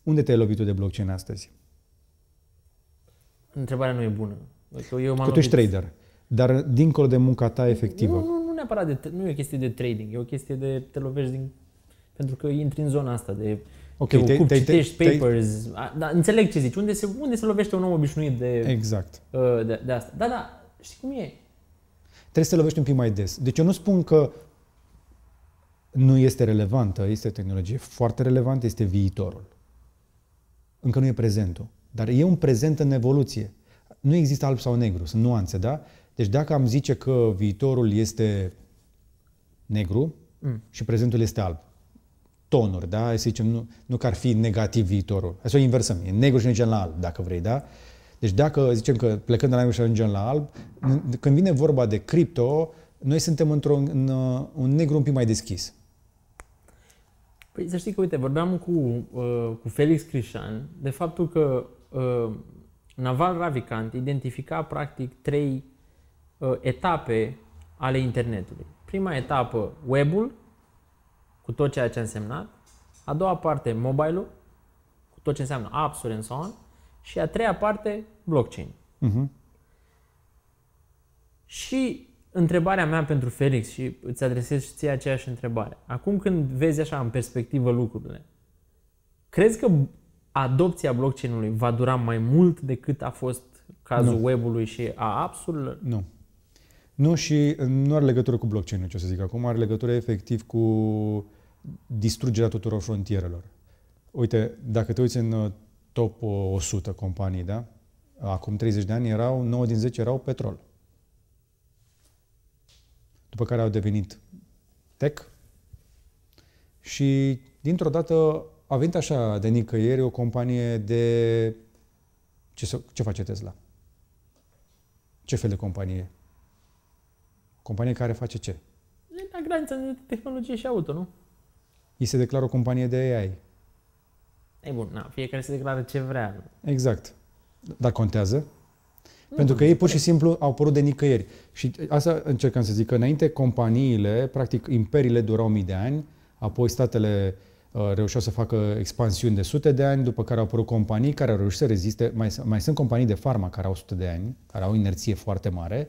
unde te-ai lovit tu de blockchain astăzi? Întrebarea nu e bună. Că eu m-am Că tu ești lovit. trader, dar dincolo de munca ta efectivă. Nu, nu, nu neapărat de, nu e o chestie de trading, e o chestie de te lovești din... Pentru că intri în zona asta de Ok, te te- ocupi, te- citești te- te- papers. A, da, înțeleg ce zici. Unde se, unde se lovește un om obișnuit de, Exact. uh, de, de asta? Da, da, știi cum e? Trebuie să te lovești un pic mai des. Deci eu nu spun că nu este relevantă, este o tehnologie foarte relevantă, este viitorul. Încă nu e prezentul. Dar e un prezent în evoluție. Nu există alb sau negru, sunt nuanțe, da? Deci dacă am zice că viitorul este negru Mm. și prezentul este alb, tonuri, da? Hai să zicem, nu, nu că ar fi negativ viitorul. Hai să o inversăm. E negru și ne ducem la alb, dacă vrei, da? Deci dacă zicem că plecând de la negru și ajungem la alb, n- când vine vorba de cripto, noi suntem într-un în, un negru un pic mai deschis. Păi să știi că, uite, vorbeam cu, uh, cu Felix Crișan de faptul că uh, Naval Ravikant identifica practic trei uh, etape ale internetului. Prima etapă, webul, cu tot ceea ce a însemnat. A doua parte, mobile-ul, cu tot ce înseamnă apps-uri and so on. Și a treia parte, blockchain. Uh-huh. Și întrebarea mea pentru Felix și îți adresez și ție aceeași întrebare. Acum când vezi așa în perspectivă lucrurile, crezi că adopția blockchain-ului va dura mai mult decât a fost cazul Nu. web-ului și a apps-urilor? Nu. Nu și nu are legătură cu blockchain-ul, ce o să zic acum, are legătură efectiv cu distrugerea tuturor frontierelor. Uite, dacă te uiți în uh, top 100 companii, da? Acum 30 de ani erau, 9 din 10 erau petrol. După care au devenit tech și dintr-o dată a venit așa de nicăieri o companie de... Ce, ce face Tesla? Ce fel de companie? Companie care face ce? E la granița de tehnologie și auto, nu? Îi se declară o companie de AI. E bun, na, fiecare se declară ce vrea. Exact. Dar contează? Pentru că ei pur și simplu au apărut de nicăieri. Și asta încercam să zic, că înainte companiile, practic imperiile durau mii de ani, apoi statele uh, reușeau să facă expansiuni de sute de ani, după care au apărut companii care au reușit să reziste. Mai, mai sunt companii de farma care au sute de ani, care au inerție foarte mare.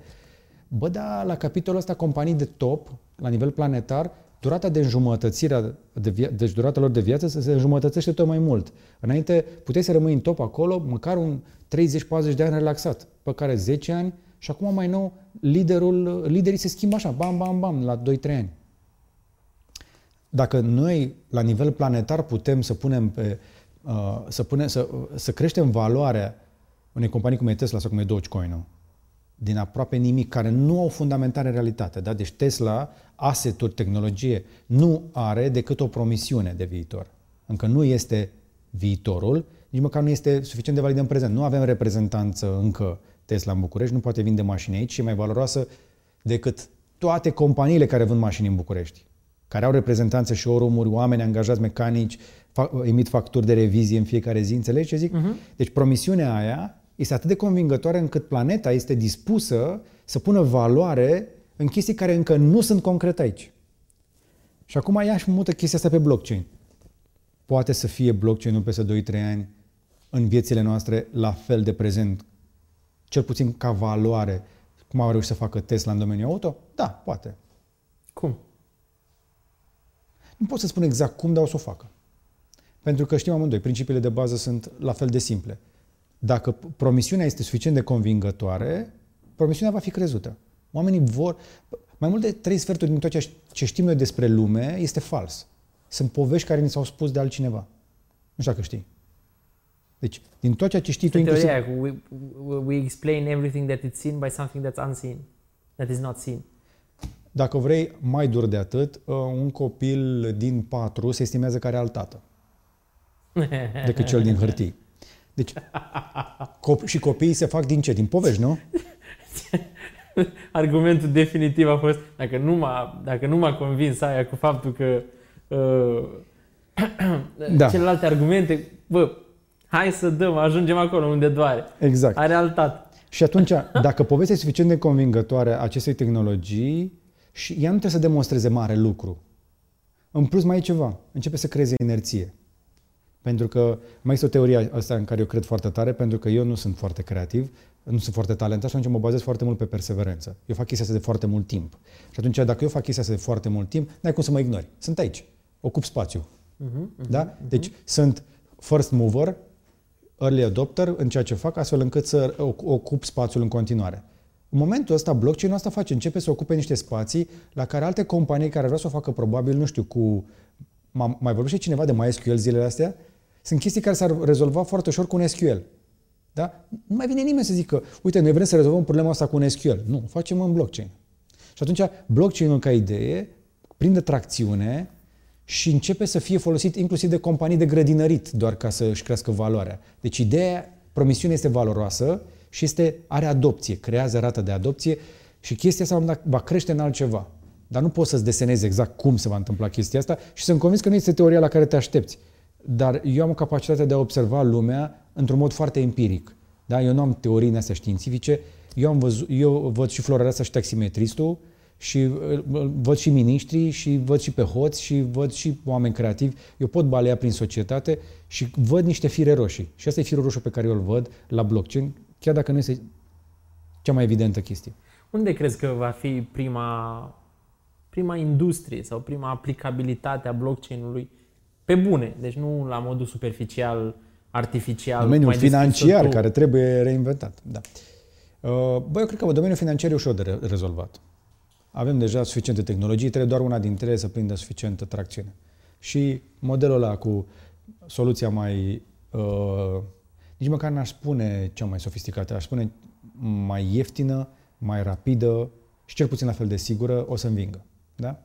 Bă, da, la capitolul ăsta, companii de top, la nivel planetar, durata de înjumătățire, de via- deci durata lor de viață se se înjumătățește tot mai mult. Înainte puteai să rămâi în top acolo măcar un 30-40 de ani relaxat, pe care 10 ani și acum mai nou liderul, liderii se schimbă așa, bam, bam, bam, la 2-3 ani. Dacă noi, la nivel planetar, putem să punem pe, uh, să, punem, să, să creștem valoarea unei companii cum e Tesla sau cum e Dogecoin, din aproape nimic, care nu au fundamentare în realitate. Da? Deci Tesla, asset tehnologie, nu are decât o promisiune de viitor. Încă nu este viitorul, nici măcar nu este suficient de valid în prezent. Nu avem reprezentanță încă Tesla în București, nu poate vinde mașini aici și e mai valoroasă decât toate companiile care vând mașini în București, care au reprezentanțe și showroom-uri, oameni angajați mecanici, fac, emit facturi de revizie în fiecare zi, înțelegi ce zic? Uh-huh. Deci promisiunea aia este atât de convingătoare încât planeta este dispusă să pună valoare în chestii care încă nu sunt concrete aici. Și acum ea și mută chestia asta pe blockchain. Poate să fie blockchain-ul peste 2-3 ani în viețile noastre la fel de prezent, cel puțin ca valoare, cum au reușit să facă Tesla în domeniul auto? Da, poate. Cum? Nu pot să spun exact cum, dar o să o facă. Pentru că știm amândoi, principiile de bază sunt la fel de simple. Dacă promisiunea este suficient de convingătoare, promisiunea va fi crezută. Oamenii vor... Mai mult de trei sferturi din tot ce, ce știm noi despre lume este fals. Sunt povești care ni s-au spus de altcineva. Nu știu dacă știi. Deci, din tot ceea ce știi tu, Este inclusiv... teoria aia cu we, we- we explain everything that is seen by something that's unseen. That is not seen. Dacă vrei mai dur de atât, uh, un copil din patru se estimează că are alt tată decât cel din hârtii. Deci, cop- și copiii se fac din ce? Din povești, nu? Argumentul definitiv a fost, dacă nu m-a, dacă nu m-a convins aia cu faptul că uh, Da. celelalte argumente, bă, hai să dăm, ajungem acolo unde doare. Exact. Are altat. Și atunci, dacă povestea e suficient de convingătoare a acestei tehnologii, și ea nu trebuie să demonstreze mare lucru. În plus, mai e ceva. Începe să creeze inerție. Pentru că mai este o teorie asta în care eu cred foarte tare, pentru că eu nu sunt foarte creativ, nu sunt foarte talentat și atunci mă bazez foarte mult pe perseverență. Eu fac chestia asta de foarte mult timp. Și atunci, dacă eu fac chestia asta de foarte mult timp, n-ai cum să mă ignori. Sunt aici. Ocup spațiu. Da? Deci sunt first mover, early adopter în ceea ce fac, astfel încât să oc- ocup spațiul în continuare. În momentul ăsta, blockchain-ul asta face, începe să ocupe niște spații la care alte companii care vreau să o facă probabil, nu știu, cu... M-a, mai vorbește cineva de MySQL zilele astea? Sunt chestii care s-ar rezolva foarte ușor cu un SQL. Da? Nu mai vine nimeni să zică, uite, noi vrem să rezolvăm problema asta cu un SQL. Nu, o facem în blockchain. Și atunci, blockchain-ul ca idee prinde tracțiune și începe să fie folosit inclusiv de companii de grădinărit, doar ca să își crească valoarea. Deci ideea, promisiunea este valoroasă și este, are adopție, creează rată de adopție și chestia asta la un moment dat va crește în altceva. Dar nu poți să-ți desenezi exact cum se va întâmpla chestia asta și sunt convins că nu este teoria la care te aștepți. Dar eu am capacitatea de a observa lumea într-un mod foarte empiric. Da? Eu nu am teorii astea științifice, eu, am văzut, eu văd și Floreasa și taximetristul și uh, văd și miniștrii și văd și pe hoți și văd și oameni creativi. Eu pot balea prin societate și văd niște fire roșii. Și asta e firul roșu pe care eu îl văd la blockchain, chiar dacă nu este cea mai evidentă chestie. Unde crezi că va fi prima, prima industrie sau prima aplicabilitate a blockchain-ului pe bune? Deci nu la modul superficial, artificial. Domeniul cum ai descris financiar tu. care trebuie reinventat. Da. Uh, Bă, eu cred că domeniul financiar e ușor de re- rezolvat. Avem deja suficiente tehnologii, trebuie doar una dintre ele să prindă suficientă tracțiune. Și modelul ăla cu soluția mai, uh, nici măcar n-aș spune cea mai sofisticată, aș spune mai ieftină, mai rapidă și cel puțin la fel de sigură, o să învingă. Da?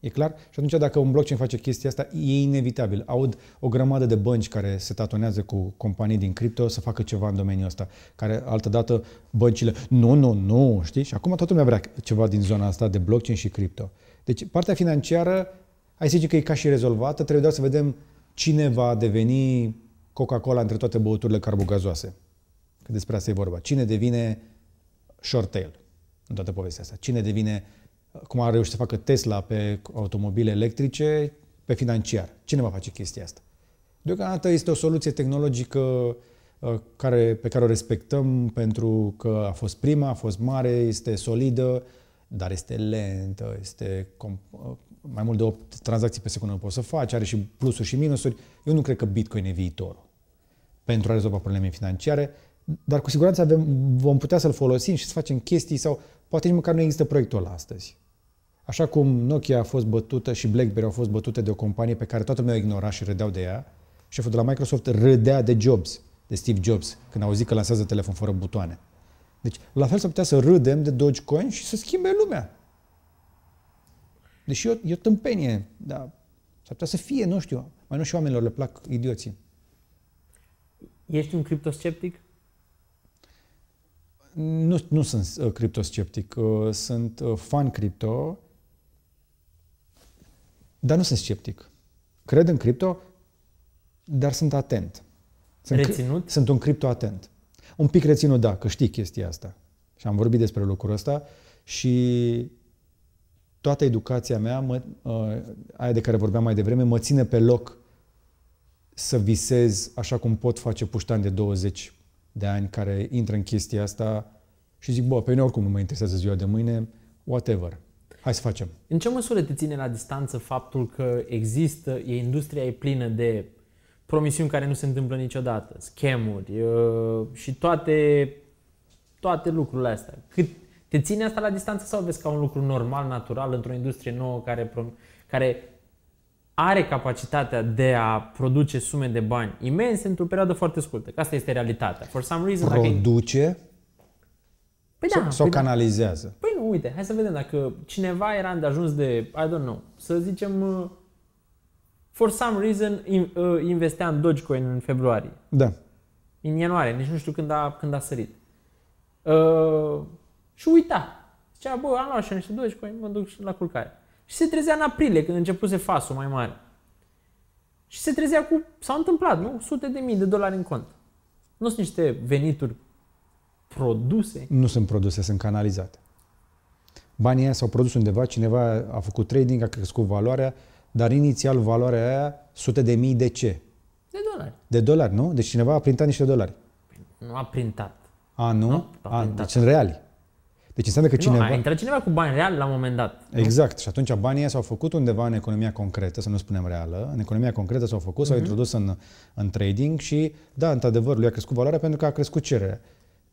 E clar? Și atunci dacă un blockchain face chestia asta, e inevitabil. Aud o grămadă de bănci care se tatonează cu companii din cripto să facă ceva în domeniul ăsta, care altădată băncile, nu, nu, nu, știi? Și acum toată lumea vrea ceva din zona asta de blockchain și cripto. Deci partea financiară, hai să zic că e ca și rezolvată, trebuie doar să vedem cine va deveni Coca-Cola între toate băuturile carbogazoase. Că despre asta e vorba. Cine devine short tail în toată povestea asta? Cine devine cum a reușit să facă Tesla pe automobile electrice, pe financiar. Cine va face chestia asta? Deocamdată este o soluție tehnologică uh, care, pe care o respectăm pentru că a fost prima, a fost mare, este solidă, dar este lentă, este uh, mai mult de 8 tranzacții pe secundă poți să faci, are și plusuri și minusuri. Eu nu cred că Bitcoin e viitorul pentru a rezolva probleme financiare, dar cu siguranță avem, vom putea să-l folosim și să facem chestii sau poate nici măcar nu există proiectul ăla astăzi. Așa cum Nokia a fost bătută și BlackBerry au fost bătute de o companie pe care toată lumea o ignora și râdeau de ea, șeful de la Microsoft râdea de Jobs, de Steve Jobs, când a auzit că lansează telefon fără butoane. Deci, la fel s-ar putea să râdem de Dogecoin și să schimbe lumea. Deși e o, e o tâmpenie, dar s-ar putea să fie, nu știu, mai nu și oamenilor le plac idioții. Ești un criptosceptic? Nu, nu sunt uh, criptosceptic, uh, sunt uh, fan cripto, dar nu sunt sceptic. Cred în cripto, dar sunt atent. Sunt Reținut? Sunt un cripto atent. Un pic reținut, da, că știi chestia asta. Și am vorbit despre lucrul ăsta și toată educația mea, mă, uh, aia de care vorbeam mai devreme, mă ține pe loc să visez așa cum pot face puștani de 20 de ani care intră în chestia asta și zic, bă, pe mine oricum nu mă interesează ziua de mâine, whatever. Hai să facem. În ce măsură te ține la distanță faptul că există, e industria e plină de promisiuni care nu se întâmplă niciodată, scamuri uh, și toate, toate lucrurile astea. Cât te ține asta la distanță sau vezi ca un lucru normal, natural, într-o industrie nouă care, care are capacitatea de a produce sume de bani imense într-o perioadă foarte scurtă. Că asta este realitatea. For some reason, Produce dacă păi da, sau păi canalizează? Da. Păi nu, uite, hai să vedem dacă cineva era de ajuns de, I don't know, să zicem, uh, for some reason uh, investea în Dogecoin în februarie. Da. În ianuarie, nici nu știu când a, când a sărit. Uh, și uita. Zicea, bă, am luat și niște Dogecoin, mă duc la culcare. Și se trezea în aprilie, când începuse fasul mai mare. Și se trezea cu, s-au întâmplat, nu? Sute de mii de dolari în cont. Nu sunt niște venituri produse? Nu sunt produse, sunt canalizate. Banii aia s-au produs undeva, cineva a făcut trading, a crescut valoarea, dar inițial valoarea aia, sute de mii de ce? De dolari. De dolari, nu? Deci cineva a printat niște dolari. Nu a printat. A, nu? nu a, a deci sunt reali. Deci înseamnă că cineva... Nu, a intrat cineva cu bani reali la un moment dat. Exact. Nu? Și atunci banii s-au făcut undeva în economia concretă, să nu spunem reală, în economia concretă s-au făcut, s-au uh-huh. introdus în, în trading și, da, într-adevăr, lui a crescut valoarea pentru că a crescut cererea.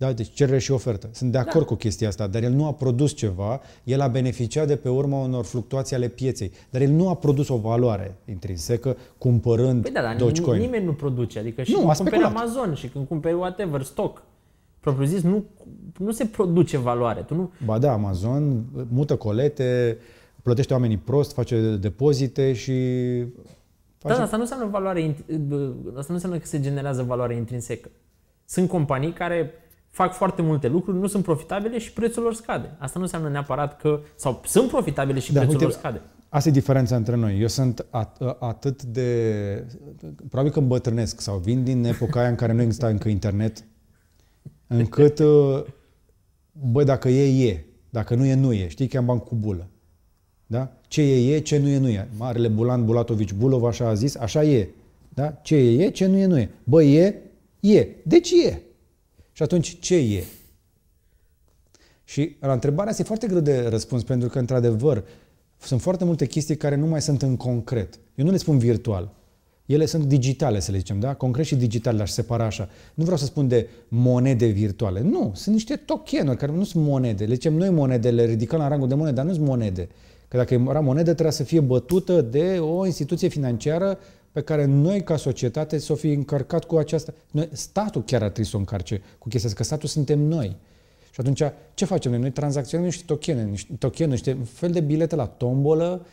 Da, deci cerere și ofertă. Sunt de acord da. cu chestia asta, dar el nu a produs ceva, el a beneficiat de pe urma unor fluctuații ale pieței, dar el nu a produs o valoare intrinsecă cumpărând păi da, dar Dogecoin. nimeni nu produce, adică și nu, când cumperi Amazon și când cumperi whatever, stock, propriu zis, nu, nu se produce valoare. Tu nu... Ba da, Amazon mută colete, plătește oamenii prost, face depozite și... Face... Da, asta nu înseamnă valoare, asta nu înseamnă că se generează valoare intrinsecă. Sunt companii care fac foarte multe lucruri, nu sunt profitabile și prețul lor scade. Asta nu înseamnă neapărat că, sau sunt profitabile și da, prețul uite, lor scade. Asta e diferența între noi. Eu sunt at- atât de... Probabil că îmbătrânesc sau vin din epoca aia în care nu exista încă internet, încât, uh, băi, dacă e, e. Dacă nu e, nu e. Știi că am bani cu bulă. Da? Ce e, e, ce nu e, nu e. Marele Bulan Bulatovici Bulov așa a zis, așa e. Da? Ce e, e, ce nu e, nu e. Băi, e, e. Deci e. Și atunci ce e? Și la întrebarea asta e foarte greu de răspuns, pentru că, într-adevăr, sunt foarte multe chestii care nu mai sunt în concret. Eu nu le spun virtual. Ele sunt digitale, să le zicem, da? Concret și digital, le-aș separa așa. Nu vreau să spun de monede virtuale. Nu, sunt niște tokenuri care nu sunt monede. Le zicem noi monede, le ridicăm la rangul de monede, dar nu sunt monede. Că dacă era monedă, trebuia să fie bătută de o instituție financiară pe care noi, ca societate, să o fi încărcat cu aceasta. Noi, statul chiar ar trebui să o încarce cu chestia asta, că statul suntem noi. Și atunci, ce facem noi? Noi tranzacționăm niște tokene, niște tokene, niște fel de bilete la tombolă,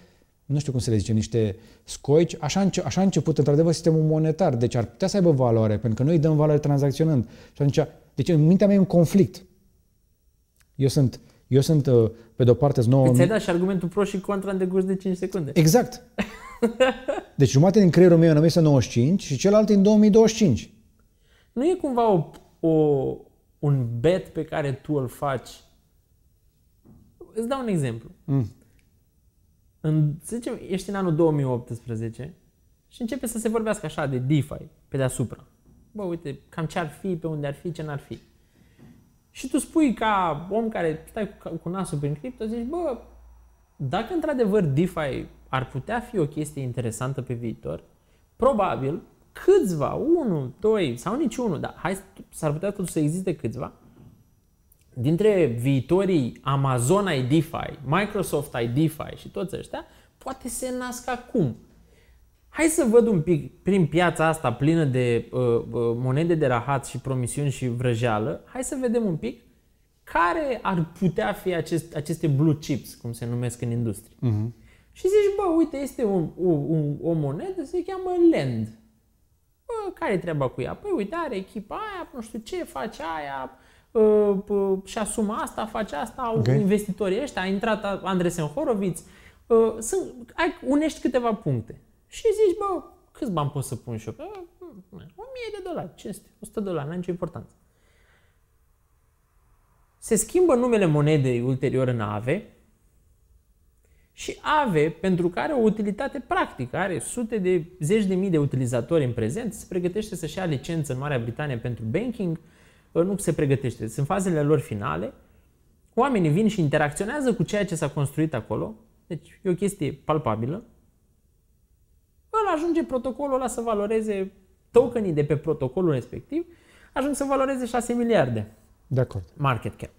nu știu cum să le zicem, niște scoici. Așa, înce- așa a început, într-adevăr, sistemul monetar. Deci ar putea să aibă valoare, pentru că noi îi dăm valoare tranzacționând. Și atunci, deci în mintea mea e un conflict. Eu sunt, eu sunt uh, pe de-o parte, sunt 9 Ți-ai dat și argumentul pro și contra în decurs de 5 secunde. Exact. Deci jumătate din creierul meu e în 1995 și celălalt e în 2025. Nu e cumva o, o, un bet pe care tu îl faci? Îți dau un exemplu. Mm. În, să zicem, ești în anul 2018 și începe să se vorbească așa de DeFi pe deasupra. Bă, uite, cam ce ar fi, pe unde ar fi, ce n-ar fi. Și tu spui ca om care stai cu, cu nasul prin cripto, zici, bă, dacă într-adevăr DeFi ar putea fi o chestie interesantă pe viitor, probabil câțiva, unul, doi sau niciunul, dar hai, s-ar putea totuși să existe câțiva, dintre viitorii Amazon ai DeFi, Microsoft ai DeFi și toți ăștia, poate se nasc acum. Hai să văd un pic prin piața asta plină de uh, uh, monede de rahat și promisiuni și vrăjeală, hai să vedem un pic care ar putea fi acest, aceste blue chips, cum se numesc în industrie. Mhm. Și zici, bă, uite, este un, o, un, o monedă, se cheamă Lend. Bă, care e treaba cu ea? Păi uite, are echipa aia, nu știu ce, face aia, uh, uh, și asumă asta, face asta, au Ok. investitorii ăștia, a intrat Andresen Horowitz, uh, sunt, ai, unești câteva puncte. Și zici, bă, câți bani pot să pun și eu? Bă, 1000 de dolari, 500, 100 de dolari, n-are nicio importanță. Se schimbă numele monedei ulterior în AVE și AVE, pentru că are o utilitate practică, are sute de zeci de mii de utilizatori în prezent, se pregătește să-și ia licență în Marea Britanie pentru banking, uh, nu se pregătește, sunt fazele lor finale, oamenii vin și interacționează cu ceea ce s-a construit acolo, deci e o chestie palpabilă, îl ajunge protocolul ăla să valoreze tokenii de pe protocolul respectiv, ajung să valoreze 6 miliarde De acord. market cap.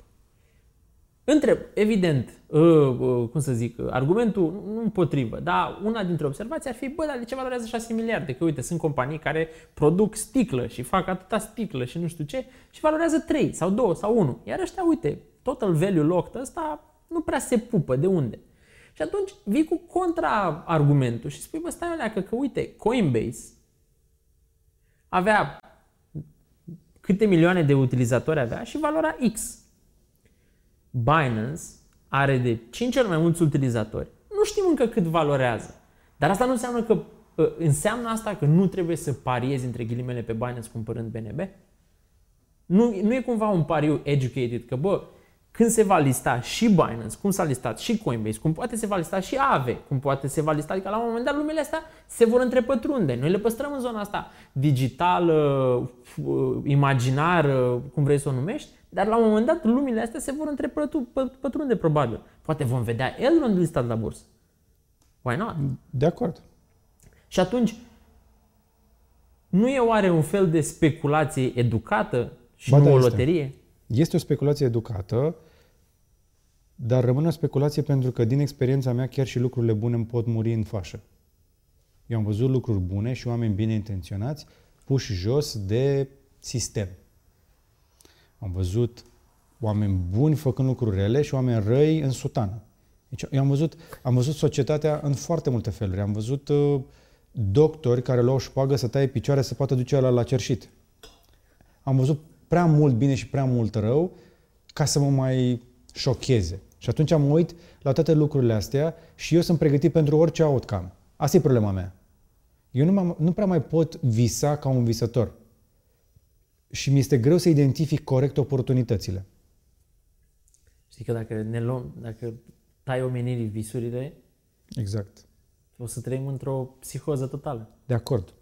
Întreb, evident, uh, uh, cum să zic, uh, argumentul nu împotrivă, dar una dintre observații ar fi, bă, dar de ce valorează 6 miliarde? Că uite, sunt companii care produc sticlă și fac atâta sticlă și nu știu ce și valorează 3 sau 2 sau 1. Iar ăștia, uite, total value locked ăsta nu prea se pupă, de unde? Și atunci vii cu contra-argumentul și spui, bă, stai o leacă, că uite, Coinbase avea câte milioane de utilizatori avea și valora X. Binance are de 5 ori mai mulți utilizatori. Nu știm încă cât valorează. Dar asta nu înseamnă că ă, înseamnă asta că nu trebuie să pariezi între ghilimele pe Binance cumpărând BNB? Nu, nu e cumva un pariu educated că, bă, când se va lista și Binance, cum s-a listat și Coinbase, cum poate se va lista și Aave, cum poate se va lista, adică la un moment dat lumele astea se vor întrepătrunde. Noi le păstrăm în zona asta digitală, f- imaginară, cum vrei să o numești, dar la un moment dat lumile astea se vor întrepătrunde probabil. Poate vom vedea Elrond listat la bursă. Why not? De acord. Și atunci, nu e oare un fel de speculație educată și Ba nu da, o este. loterie? Este o speculație educată, dar rămâne o speculație pentru că, din experiența mea, chiar și lucrurile bune îmi pot muri în fașă. Eu am văzut lucruri bune și oameni bine intenționați puși jos de sistem. Am văzut oameni buni făcând lucruri rele și oameni răi în sutană. Deci eu am văzut, am văzut societatea în foarte multe feluri. Am văzut uh, doctori care luau șpagă să taie picioare să poată duce la, la cerșit. Am văzut prea mult bine și prea mult rău ca să mă mai șocheze. Și atunci mă uit la toate lucrurile astea și eu sunt pregătit pentru orice outcome. Asta e problema mea. Eu nu, m- nu prea mai pot visa ca un visător. Și mi este greu să identific corect oportunitățile. Știi că dacă ne luăm, dacă tai omenirii visurile, Exact. o să trăim într-o psihoză totală. De acord.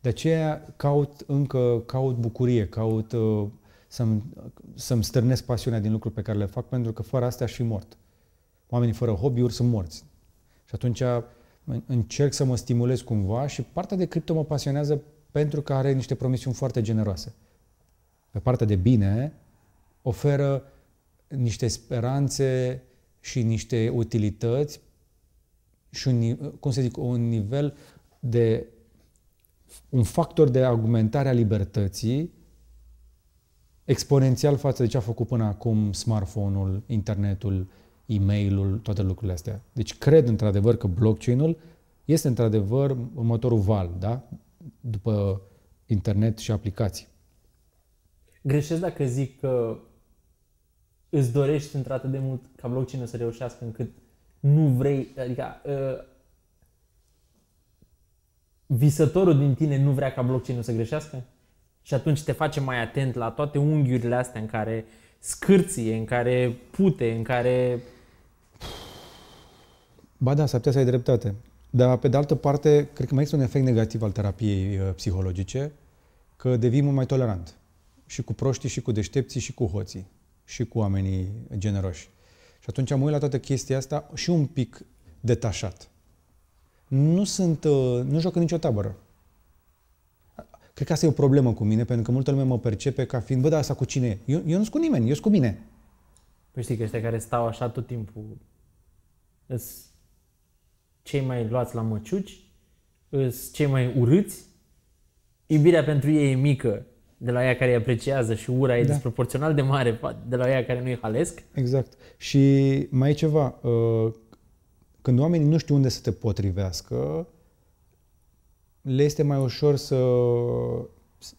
De aceea caut încă, caut bucurie, caut uh, să-mi, să-mi stârnesc pasiunea din lucruri pe care le fac, pentru că fără astea aș fi mort. Oamenii fără hobby-uri sunt morți. Și atunci în- încerc să mă stimulez cumva și partea de cripto mă pasionează pentru că are niște promisiuni foarte generoase. Pe partea de bine oferă niște speranțe și niște utilități și un, ni- cum să zic, un nivel de un factor de argumentare a libertății exponențial față de ce a făcut până acum smartphone-ul, internetul, e-mailul, toate lucrurile astea. Deci cred într-adevăr că blockchain-ul este într-adevăr următorul val, da? După internet și aplicații. Greșesc dacă zic că îți dorești într-atât de mult ca blockchain să reușească încât nu vrei, adică uh, visătorul din tine nu vrea ca blockchain să greșească? Și atunci te face mai atent la toate unghiurile astea în care scârție, în care pute, în care... Ba da, s-ar putea să ai dreptate. Dar, pe de altă parte, cred că mai este un efect negativ al terapiei uh, psihologice, că devii mult mai tolerant. Și cu proștii, și cu deștepții, și cu hoții. Și cu oamenii generoși. Și atunci am uit la toată chestia asta și un pic detașat. Nu sunt, uh, nu joc în nicio tabără. Cred că asta e o problemă cu mine, pentru că multă lume mă percepe ca fiind, bă, dar asta cu cine e? Eu, eu nu sunt cu nimeni, eu sunt cu mine. Păi știi că ăștia care stau așa tot timpul îs cei mai luați la măciuci, îs cei mai urâți, iubirea pentru ei e mică de la ea care îi apreciază și ura e Da. disproporțional de mare fa- de la ea care nu-i halesc. Exact. Și mai e ceva. uh, Când oamenii nu știu unde să te potrivească, le este mai ușor să,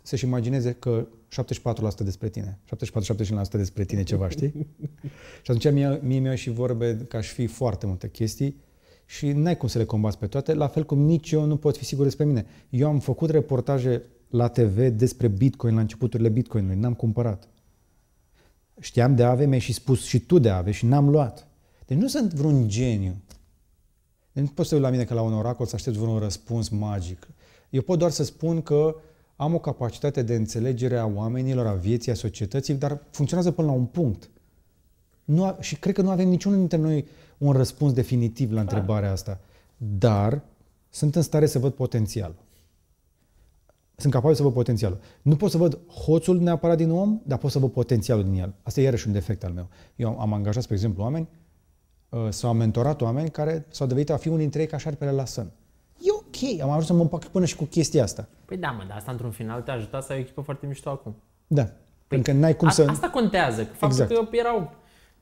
să-și imagineze că 74% despre tine, 74-75% despre tine ceva, știi? și atunci mie, mie mi-au și vorbe că aș fi foarte multe chestii și n-ai cum să le combați pe toate, la fel cum nici eu nu pot fi sigur despre mine. Eu am făcut reportaje la TV despre Bitcoin la începuturile Bitcoinului, n-am cumpărat. Știam de ave, mi-ai și spus și tu de ave și n-am luat. Deci nu sunt vreun geniu. Deci nu poți să te uiți la mine că la un oracol să aștepți vreun răspuns magic. Eu pot doar să spun că am o capacitate de înțelegere a oamenilor, a vieții, a societății, dar funcționează până la un punct. Nu a, și cred că nu avem niciunul dintre noi un răspuns definitiv la întrebarea asta. Dar sunt în stare să văd potențial. Sunt capabil să văd potențialul. Nu pot să văd hoțul neapărat din om, dar pot să văd potențialul din el. Asta e iarăși un defect al meu. Eu am angajat, spre exemplu, oameni uh, sau am mentorat oameni care s-au devenit a fi unul dintre ei ca șarpele la sân. E ok, am ajuns să mă împac până și cu chestia asta. Păi da, mă, dar asta într-un final te-a ajutat să ai o echipă foarte mișto acum. Da. Pentru că n-ai cum A, să... Asta contează. că Faptul Exact. că erau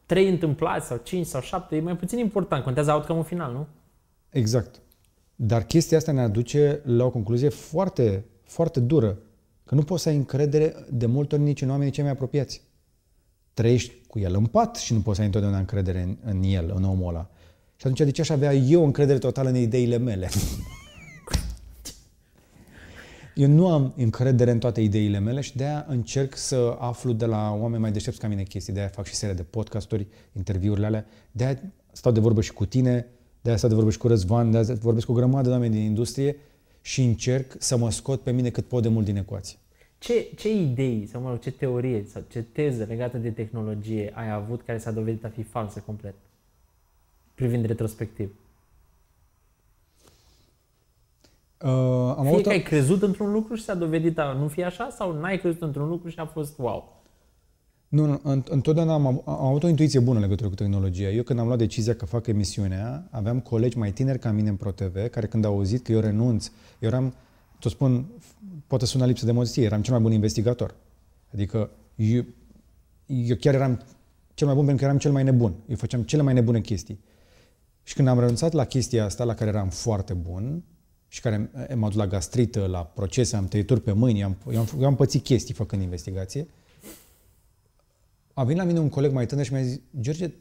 trei întâmplați sau cinci sau șapte e mai puțin important. Contează outcome în final, nu? Exact. Dar chestia asta ne aduce la o concluzie foarte, foarte dură. Că nu poți să ai încredere de multe ori nici în oamenii cei mai apropiați. Trăiești cu el în pat și nu poți să ai întotdeauna încredere în, în el, în omul ăla. Și atunci de ce aș avea eu încredere totală în ideile mele? Eu nu am încredere în toate ideile mele și de-aia încerc să aflu de la oameni mai deștepți ca mine chestii. De-aia fac și seria de podcasturi, interviurile alea. De-aia stau de vorbă și cu tine, de-aia stau de vorbă și cu Răzvan, de-aia vorbesc cu o grămadă de oameni din industrie și încerc să mă scot pe mine cât pot de mult din ecuație. Ce, ce idei, sau mă rog, ce teorie sau ce teză legată de tehnologie ai avut care s-a dovedit a fi falsă complet? Privind retrospectiv. Uh, am Fie avut că ai crezut într-un lucru și s-a dovedit a nu fi așa sau n-ai crezut într-un lucru și a fost wow. Nu, nu, în- întotdeauna am, av- am avut o intuiție bună în legătură cu tehnologia. Eu când am luat decizia că fac emisiunea, aveam colegi mai tineri ca mine în ProTV, care când au auzit că eu renunț, eu eram, tot spun, poate suna lipsă de modestie, eram cel mai bun investigator. Adică eu, eu chiar eram cel mai bun pentru că eram cel mai nebun. Eu făceam cele mai nebune chestii. Și când am renunțat la chestia asta, la care eram foarte bun, și care m-a dus la gastrită, la procese, am tăieturi pe mâini, am, eu, am, eu am pățit chestii făcând investigație, a venit la mine un coleg mai tânăr și mi-a zis, George,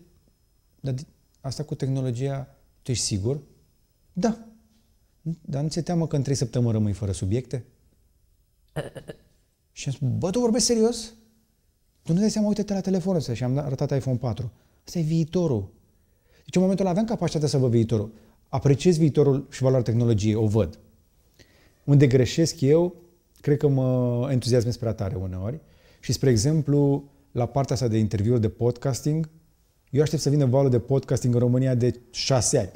dar de- asta cu tehnologia, tu ești sigur? Da. Dar nu ți-e teamă că în trei săptămâni rămâi fără subiecte? și am spus, bă, tu vorbești serios? Tu nu dai seama, uite-te la telefonul ăsta și am arătat iPhone 4. Asta e viitorul. Deci în momentul ăla aveam capacitatea să văd viitorul. Apreciez viitorul și valoarea tehnologiei, o văd. Unde greșesc eu, cred că mă entuziasmez prea tare uneori. Și, spre exemplu, la partea asta de interviuri de podcasting, eu aștept să vină valul de podcasting în România de șase ani.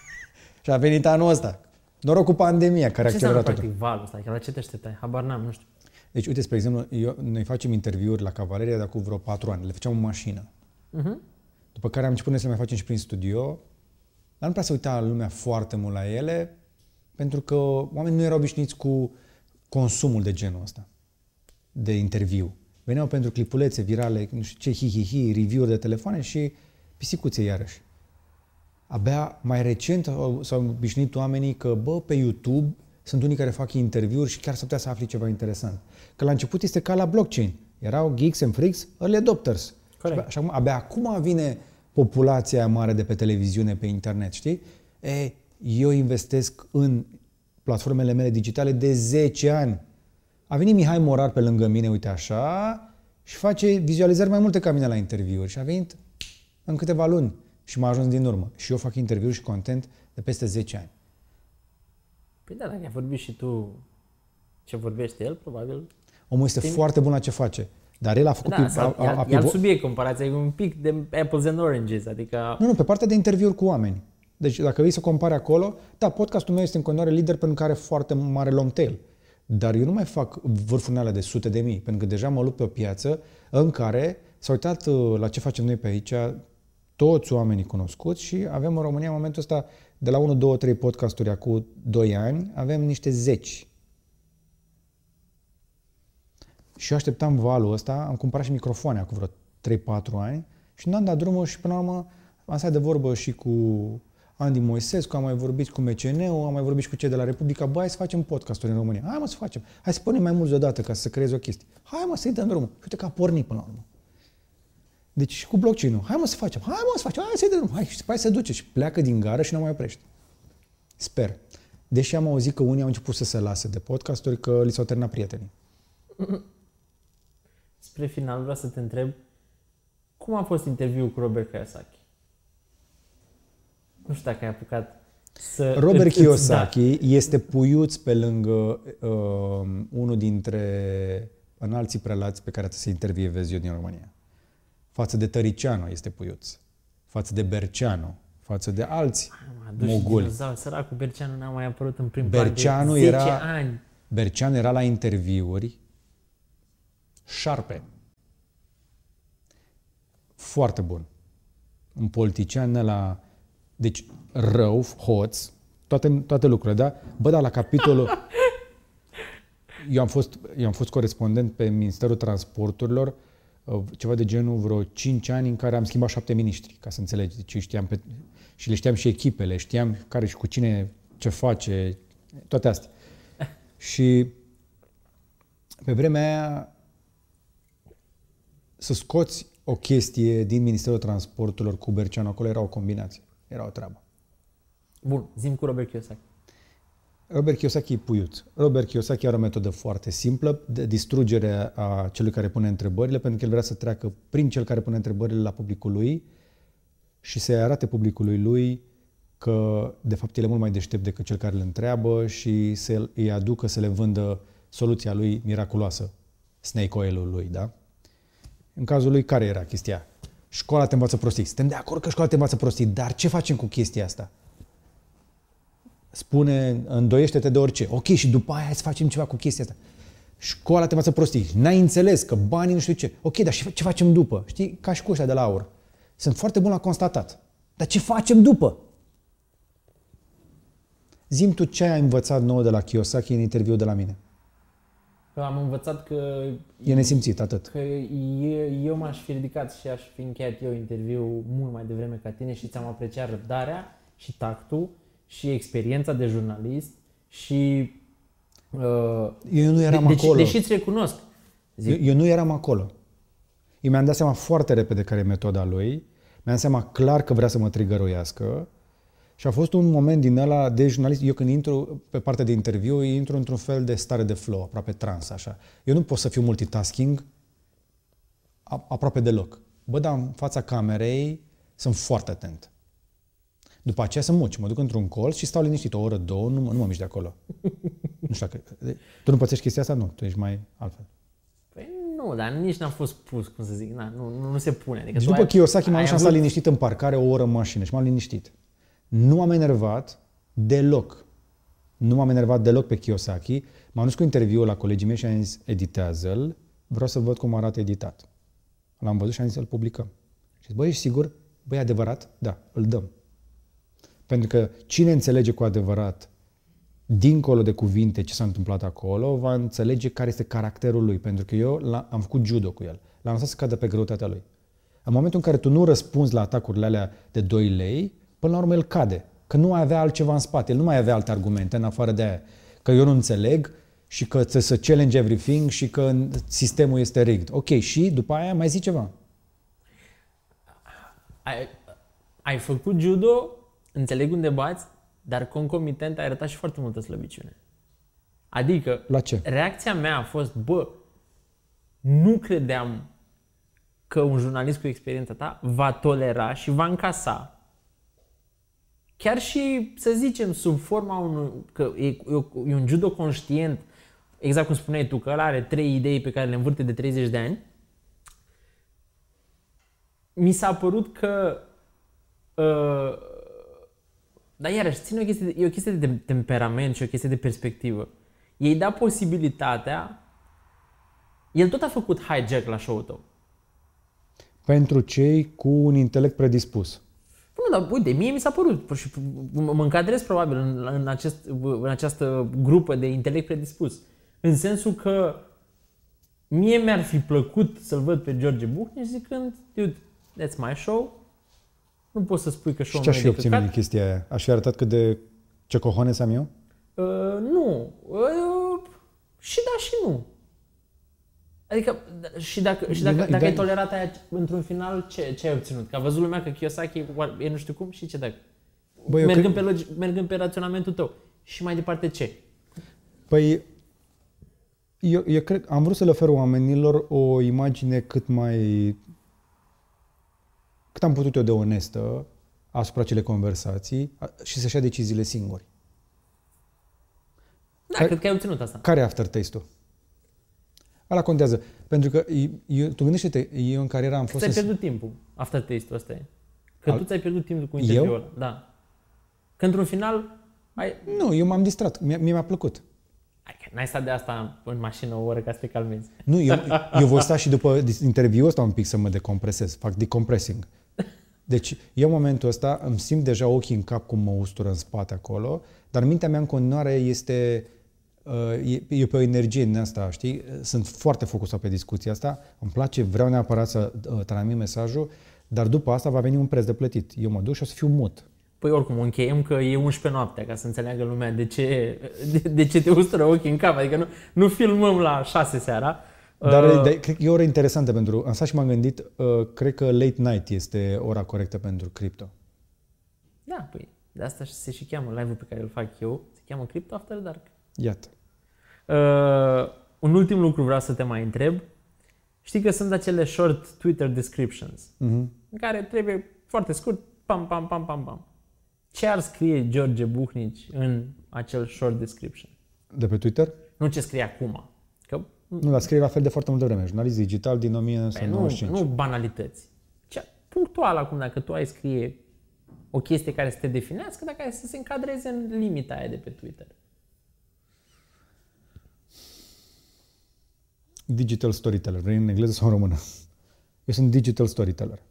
și a venit anul ăsta. Noroc cu pandemia care a Ce înseamnă accelerat totul. practic valul ăsta? Adică la ce te așteptai? Habar n-am, nu știu. Deci, uite, spre exemplu, eu, noi facem interviuri la Cavaleria de acum vreo patru ani. Le făceam în mașină. Uh-huh. După care am început noi să le mai facem și prin studio Dar nu prea se uita lumea foarte mult la ele, pentru că oamenii nu erau obișnuiți cu consumul de genul ăsta, de interviu. Veneau pentru clipulețe virale, nu știu ce, hi-hi-hi, review-uri de telefoane și pisicuțe iarăși. Abia mai recent au- s-au obișnuit oamenii că, bă, pe YouTube sunt unii care fac interviuri și chiar s-ar putea să afli ceva interesant. Că la început este ca la blockchain. Erau geeks and freaks, early adopters. Corect. Și acum, abia acum vine populația mare de pe televiziune, pe internet, știi? E, eu investesc în platformele mele digitale de 10 ani. A venit Mihai Morar pe lângă mine, uite așa, și face vizualizări mai multe ca mine la interviuri. Și a venit în câteva luni și m-a ajuns din urmă. Și eu fac interviuri și content de peste 10 ani. Păi da, dacă ai vorbit și tu ce vorbește el, probabil... Omul este Timp. foarte bun la ce face. Dar el a făcut... Da, pi- sau, a, e, a, a alt- e alt pivo- subiect, comparația e un pic de apples and oranges, adică... Nu, nu, pe partea de interviuri cu oameni. Deci dacă vrei să compari acolo, da, podcastul meu este în continuare lider pentru că are foarte mare long tail. Dar eu nu mai fac vârfurile alea de sute de mii, pentru că deja mă lupt pe o piață în care s-a uitat uh, la ce facem noi pe aici toți oamenii cunoscuți și avem în România în momentul ăsta de la 1, 2, 3 podcasturi acum 2 ani, avem niște zeci. Și eu așteptam valul ăsta, am cumpărat și microfoane acum vreo 3-4 ani și nu am dat drumul și până la urmă am stat de vorbă și cu Andy Moisescu, am mai vorbit cu MCN-ul, am mai vorbit și cu cei de la Republica, bă, hai să facem podcasturi în România. Hai mă să facem, hai să punem mai mulți deodată ca să creezi o chestie. Hai mă să-i dăm drumul. Și uite că a pornit până la urmă. Deci și cu blockchain-ul, hai mă să facem, hai mă să facem, hai să-i dăm drumul, hai și după aia se duce și pleacă din gară și nu mai oprește. Sper. Deși am auzit că unii au început să se lase de podcasturi, că li s-au terminat prietenii. Spre final vreau să te întreb cum a fost interviul cu Robert Kiyosaki? Nu știu dacă ai apucat să... Robert îți- îți- Kiyosaki este puiuț pe lângă uh, unul dintre înalții prelați pe care trebuie să intervievez eu din România. Față de Tăricianu este puiuț. Față de Berceanu. Față de alți Am adus și moguli. dinozauri. Săracul Berceanu n-a mai apărut în prim Berceanu plan de 10 era- ani. Berceanu era la interviuri șarpe. Foarte bun. Un politician la deci rău, hoț, toate, toate lucrurile, da? Bă, dar la capitolul... Eu am, fost, eu am fost corespondent pe Ministerul Transporturilor uh, ceva de genul vreo 5 ani în care am schimbat șapte miniștri, ca să înțelegi. Deci eu știam pe, și le știam și echipele, știam care și cu cine ce face, toate astea. Și pe vremea aia să scoți o chestie din Ministerul Transporturilor cu Berceanu acolo era o combinație. Era o treabă. Bun, zim cu Robert Kiyosaki. Robert Kiyosaki e puiuț. Robert Kiyosaki are o metodă foarte simplă de distrugere a celui care pune întrebările, pentru că el vrea să treacă prin cel care pune întrebările la publicul lui și să arate publicului lui că, de fapt, el e mult mai deștept decât cel care îl întreabă și să îi aducă să le vândă soluția lui miraculoasă, snake oil-ul lui, da? În cazul lui, care era chestia? Școala te învață prostii. Suntem de acord că școala te învață prostii, dar ce facem cu chestia asta? spune, îndoiește-te de orice. Ok, și după aia hai să facem ceva cu chestia asta. Școala te învață prostii. N-ai înțeles că banii nu știu ce. Ok, dar și ce facem după? Știi, ca și cu ăștia de la aur. Sunt foarte bun la constatat. Dar ce facem după? Zim tu ce ai învățat nou de la Kiyosaki în interviu de la mine. Că am învățat că, E nesimțit, atât. că eu, eu m-aș fi ridicat și aș fi încheiat eu interviul mult mai devreme ca tine și ți-am apreciat răbdarea și tactul și experiența de jurnalist și... Uh, Eu nu eram deci, acolo. Deși îți recunosc. Zic, Eu, eu nu eram acolo. Eu mi-am dat seama foarte repede care e metoda lui. Mi-am dat seama clar că vrea să mă trigăruiască. Și a fost un moment din ăla de jurnalist. Eu când intru pe partea de interviu, intru într-un fel de stare de flow, aproape trans, așa. Eu nu pot să fiu multitasking a- aproape deloc. Bă, dar în fața camerei sunt foarte atent. După aceea să muci. Mă duc într-un colț și stau liniștit o oră, două, nu, mă- nu mă mișc de acolo. nu știu dacă... Tu nu pățești chestia asta? Nu, tu ești mai altfel. Păi nu, dar nici n-am fost pus, cum să zic, na, nu, nu, nu se pune. Adică Deci tu după ai- Kiyosaki m-am ai dus și am avut- stat liniștit în parcare o oră în mașină și m-am liniștit. Nu am enervat deloc. Nu m-am enervat deloc pe Kiyosaki. M-am dus cu interviul la colegii mei și am zis, editează-l, vreau să văd cum arată editat. L-am văzut și am zis, îl publicăm. Și zis, băi, ești sigur? Băi, e adevărat? Da, îl dăm. Pentru că cine înțelege cu adevărat, dincolo de cuvinte, ce s-a întâmplat acolo, va înțelege care este caracterul lui. Pentru că eu l- am făcut judo cu el. L-am lăsat să cadă pe greutatea lui. În momentul în care tu nu răspunzi la atacurile alea de 2 lei, până la urmă el cade. Că nu mai avea altceva în spate. El nu mai avea alte argumente în afară de aia. Că eu nu înțeleg și că trebuie să challenge everything și că sistemul este rigged. Ok, și după aia mai zi ceva. Ai, ai făcut judo, înțeleg unde bați, dar concomitent ai arătat și foarte multă slăbiciune. Adică, La ce? reacția mea a fost, bă, nu credeam că un jurnalist cu experiența ta va tolera și va încasa chiar și, să zicem, sub forma unui, că e, e, e un judo conștient, exact cum spuneai tu, că ăla are trei idei pe care le învârte de 30 de ani, mi s-a părut că uh, dar iarăși, ține o chestie de, e o chestie de temperament și o chestie de perspectivă. Ei da posibilitatea, el tot a făcut hijack la show-ul tău. Pentru cei cu un intelect predispus. Nu, dar uite, mie mi s-a părut și mă mă încadrez probabil în, în, acest, în această grupă de intelect predispus. În sensul că mie mi-ar fi plăcut să-l văd pe George Bucnici zicând, dude, that's my show, nu poți să spui că Și show-ul ce meu aș e fi de obținut din căcat. chestia aia? Aș fi arătat cât de ce cojones am eu? Uh, nu. Uh, și da și nu. Adică, d- și dacă, și dacă, Ideea- dacă ai ideea- tolerat aia într-un final, ce, ce ai obținut? Că a văzut lumea că Kiyosaki e nu știu cum și ce dacă? Bă, eu mergând, cred- pe logi, mergând pe raționamentul tău. Și mai departe ce? Păi, eu, eu cred, am vrut să le ofer oamenilor o imagine cât mai, cât am putut eu de onestă asupra acele conversații a- și să-și ia deciziile singuri. Da, Care- cred că ai obținut asta. Care e aftertaste-ul? Ala contează. Pentru că eu, tu gândește-te, eu în cariera am fost... Ți-ai în- pierdut timpul. After taste-ul ăsta e. Că Al- tu ți-ai pierdut timpul cu Eu? interviul ăla. Da. Că într-un final, ai, Nu, eu m-am distrat. Mie, mie mi-a plăcut. ai, că n-ai stat de asta în mașină o oră ca să te calmezi. Nu, eu, eu voi sta și după dis- interviul ăsta un pic să mă decompresez. Fac decompressing. Deci, eu în momentul ăsta îmi simt deja ochii în cap cum mă ustură în spate acolo, dar mintea mea în continuare este uh, e, e pe o energie din asta, știi? Sunt foarte focusat pe discuția asta, îmi place, vreau neapărat să uh, transmit mesajul, dar după asta va veni un preț de plătit. Eu mă duc și o să fiu mut. Păi oricum, încheiem că e 11 noaptea, ca să înțeleagă lumea de ce, de, de ce te ustură ochii în cap. Adică nu, nu filmăm la 6 seara. Dar Uh, uh, de, cred că e o oră interesantă pentru... Am stat și m-am gândit, uh, cred că late night este ora corectă pentru cripto. Da, păi de asta se și cheamă live-ul pe care îl fac eu. Se cheamă Crypto After Dark. Iată. Uh, un ultim lucru vreau să te mai întreb. Știi că sunt acele short Twitter descriptions Uh-huh. în care trebuie foarte scurt, pam, pam, pam, pam, pam. Ce ar scrie George Buhnici în acel short description? De pe Twitter? Nu ce scrie acum. Că Nu, dar scrie la fel de foarte multă vreme. Jurnalist digital din Păi nu, 1995. nu banalități. Ce, punctual acum, dacă tu ai scrie o chestie care să te definească, dacă ai să se încadreze în limita aia de pe Twitter. Digital storyteller. Vrei în engleză sau în română? Eu sunt digital storyteller.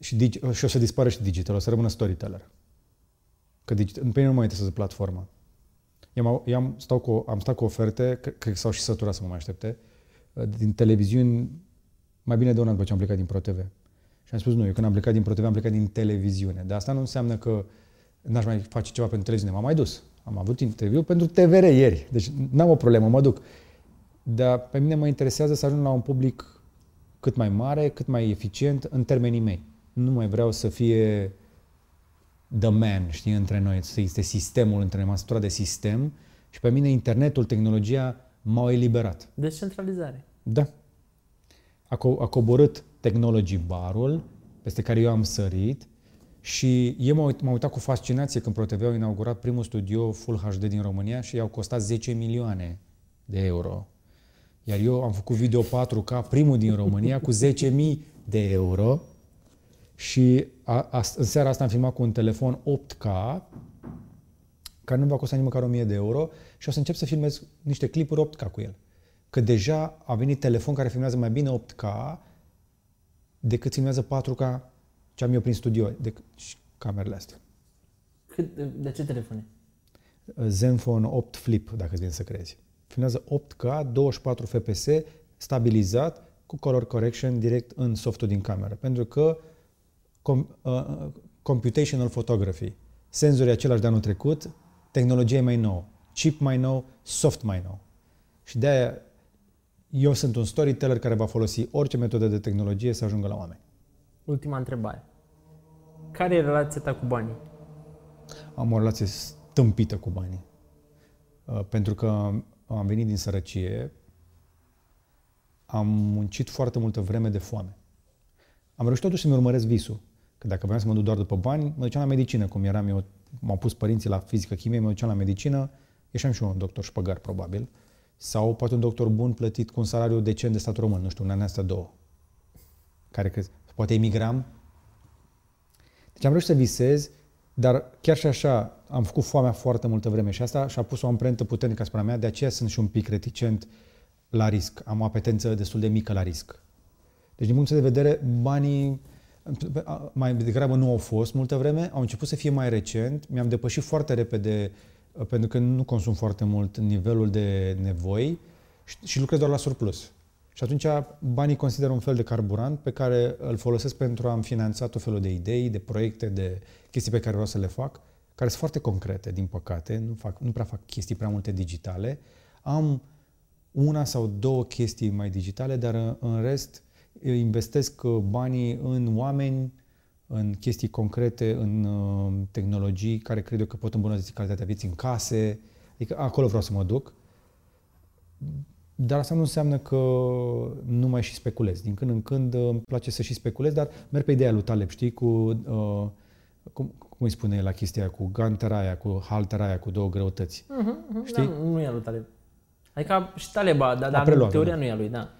Și, digi- și o să dispară și digital, o să rămână storyteller. Că digital, pe mine nu mă interesează platforma. Eu am, eu am, stau cu, am stat cu oferte, cred că s-au și săturat să mă mai aștepte, din televiziuni mai bine de un an după ce am plecat din ProTV. Și am spus, nu, eu când am plecat din ProTV am plecat din televiziune. Dar asta nu înseamnă că n-aș mai face ceva pentru televiziune. M-am mai dus. Am avut interviu pentru TVR ieri. Deci n-am o problemă, mă duc. Dar pe mine mă interesează să ajung la un public cât mai mare, cât mai eficient în termenii mei. Nu mai vreau să fie the man, știi, între noi, să existe sistemul între noi, m-am săturat de sistem și pe mine internetul, tehnologia m-au eliberat. Descentralizare. Da. A, co- a coborât technology barul, peste care eu am sărit și eu m-am uit- m-am uitat cu fascinație când ProTV au inaugurat primul studio Full HD din România și i-au costat 10 milioane de euro. Iar eu am făcut video 4K, primul din România, cu 10.000 de euro și a, a, în seara asta am filmat cu un telefon 8K care nu va costa nici măcar 1000 de euro și o să încep să filmez niște clipuri 8K cu el. Că deja a venit telefon care filmează mai bine 8K decât filmează 4K ce am eu prin studio. Dec- și camerele astea. Cât, de ce telefoane? Zenfone 8 Flip, dacă îți vine să crezi. Filmează 8K, 24 fps, stabilizat, cu color correction direct în softul din cameră. Pentru că com, uh, computational photography, senzorii același de anul trecut, tehnologie mai nouă, chip mai nou, soft mai nou. Și de-aia eu sunt un storyteller care va folosi orice metodă de tehnologie să ajungă la oameni. Ultima întrebare. Care e relația ta cu banii? Am o relație stâmpită cu banii. Uh, Pentru că am venit din sărăcie, am muncit foarte multă vreme de foame. Am reușit totuși să-mi urmăresc visul. Că dacă voiam să mă duc doar după bani, mă duceam la medicină, cum eram eu, m-au pus părinții la fizică, chimie, mă duceam la medicină, ieșeam și eu un doctor șpăgar, probabil. Sau poate un doctor bun plătit cu un salariu decent de stat român, nu știu, un an astea două. Care crezi? Poate emigram. Deci am reușit să visez, dar chiar și așa am făcut foamea foarte multă vreme și asta și-a pus o amprentă puternică asupra mea, de aceea sunt și un pic reticent la risc. Am o apetență destul de mică la risc. Deci, din punctul de vedere, banii mai degrabă nu au fost multă vreme, au început să fie mai recent, mi-am depășit foarte repede, uh, pentru că nu consum foarte mult nivelul de nevoi și, și lucrez doar la surplus. Și atunci banii consider un fel de carburant pe care îl folosesc pentru a-mi finanța tot felul de idei, de proiecte, de chestii pe care vreau să le fac, care sunt foarte concrete, din păcate, nu, fac, nu prea fac chestii prea multe digitale. Am una sau două chestii mai digitale, dar în- în rest eu investesc uh, banii în oameni, în chestii concrete, în uh, tehnologii care cred eu că pot îmbunătăți calitatea vieții în case. Adică acolo vreau să mă duc. Dar asta nu înseamnă că nu mai și speculez. Din când în când uh, îmi place să și speculez, dar merg pe ideea lui Taleb, știi, cu, uh, cum, cum îi spune el la chestia aia, cu gantera aia, cu haltera aia, cu două greutăți. Uh-huh, Știi? Da, nu e al lui Taleb. Adică și Taleba, dar, dar preluat, teoria da. nu e a lui, da.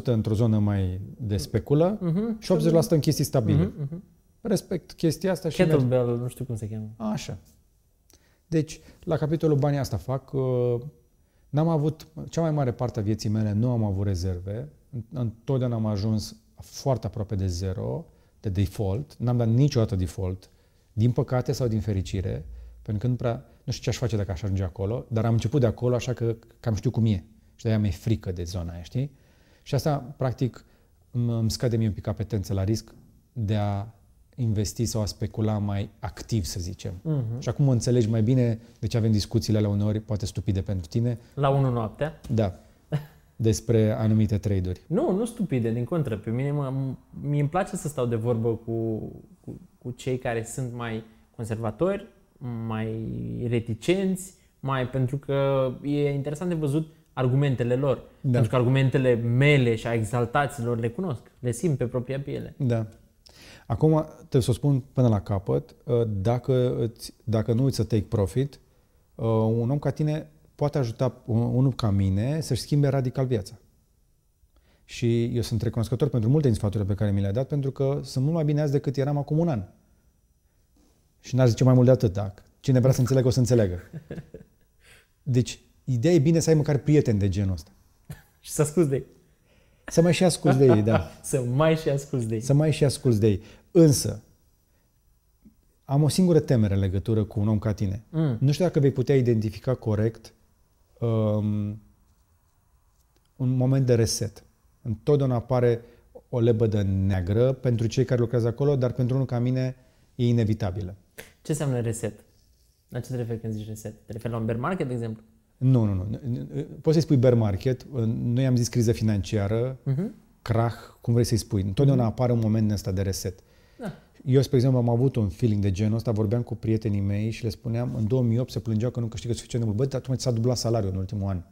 20% într-o zonă mai de speculă Uh-huh. și 80% în chestii stabile. Uh-huh, uh-huh. Respect chestia asta și merg. Kettlebell, nu știu cum se cheamă. Așa. Deci, la capitolul banii asta fac. uh, N-am avut, cea mai mare parte a vieții mele nu am avut rezerve. Întotdeauna am ajuns foarte aproape de zero, de default. N-am dat niciodată default, din păcate sau din fericire, pentru că nu prea, nu știu ce aș face dacă aș ajunge acolo, dar am început de acolo, așa că cam știu cum e. Și de-aia mi-e frică de zona aia, știi? Și asta, practic, îmi îmi scade mie un pic apetență la risc de a investi sau a specula mai activ, să zicem. Uh-huh. Și acum mă înțelegi mai bine de ce avem discuțiile alea uneori, poate stupide pentru tine, La 1 noaptea. da, despre anumite trade-uri. Nu, nu stupide, din contră. Pe mine mă, mie îmi place să stau de vorbă cu, cu, cu cei care sunt mai conservatori, mai reticenți, mai pentru că e interesant de văzut argumentele lor. Da. Pentru că argumentele mele și a exaltaților le cunosc, le simt pe propria piele. Da. Acum trebuie să o spun până la capăt, uh, dacă, îți, dacă nu uiți să take profit, uh, un om ca tine poate ajuta un- unul ca mine să-și schimbe radical viața. Și eu sunt recunoscător pentru multe din sfaturile pe care mi le-a dat, pentru că sunt mult mai bine azi decât eram acum un an. Și n-aș zice mai mult de atât, dacă cine vrea să înțeleagă, o să înțeleagă. Deci, ideea e bine să ai măcar prieteni de genul ăsta. Și să asculți de ei. Să mai și asculți de ei, da. Să mai și asculți de ei. Să mai și asculți de ei. Însă, am o singură temere în legătură cu un om ca tine. Mm. Nu știu dacă vei putea identifica corect um, un moment de reset. Întotdeauna apare o lebădă neagră pentru cei care lucrează acolo, dar pentru unul ca mine e inevitabilă. Ce înseamnă reset? La ce te referi când zici reset? Te referi la un bear market, de exemplu? Nu, nu, nu. Poți să-i spui bear market. Noi am zis criză financiară, Mhm. crach, cum vrei să-i spui. Întotdeauna apare un moment din ăsta de reset. Da. Eu, spre exemplu, am avut un feeling de genul ăsta, vorbeam cu prietenii mei și le spuneam, în 2008 se plângeau că nu câștigă suficient de mult. Băi, dar tu mai ți-a dublat salariul în ultimul an.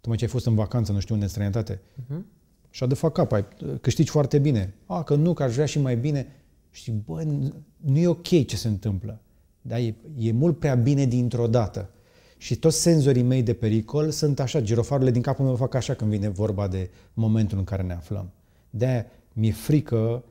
Tu mai ce ai fost în vacanță, nu știu unde, în străinătate. Mhm. Și a de fac cap, ai, câștigi foarte bine. A, că nu, că aș vrea și mai bine. Și bă, nu- nu e ok ce se întâmplă. Da, e, e mult prea bine dintr-o dată. Și toți senzorii mei de pericol sunt așa, girofarurile din capul meu fac așa când vine vorba de momentul în care ne aflăm. De-aia mi-e frică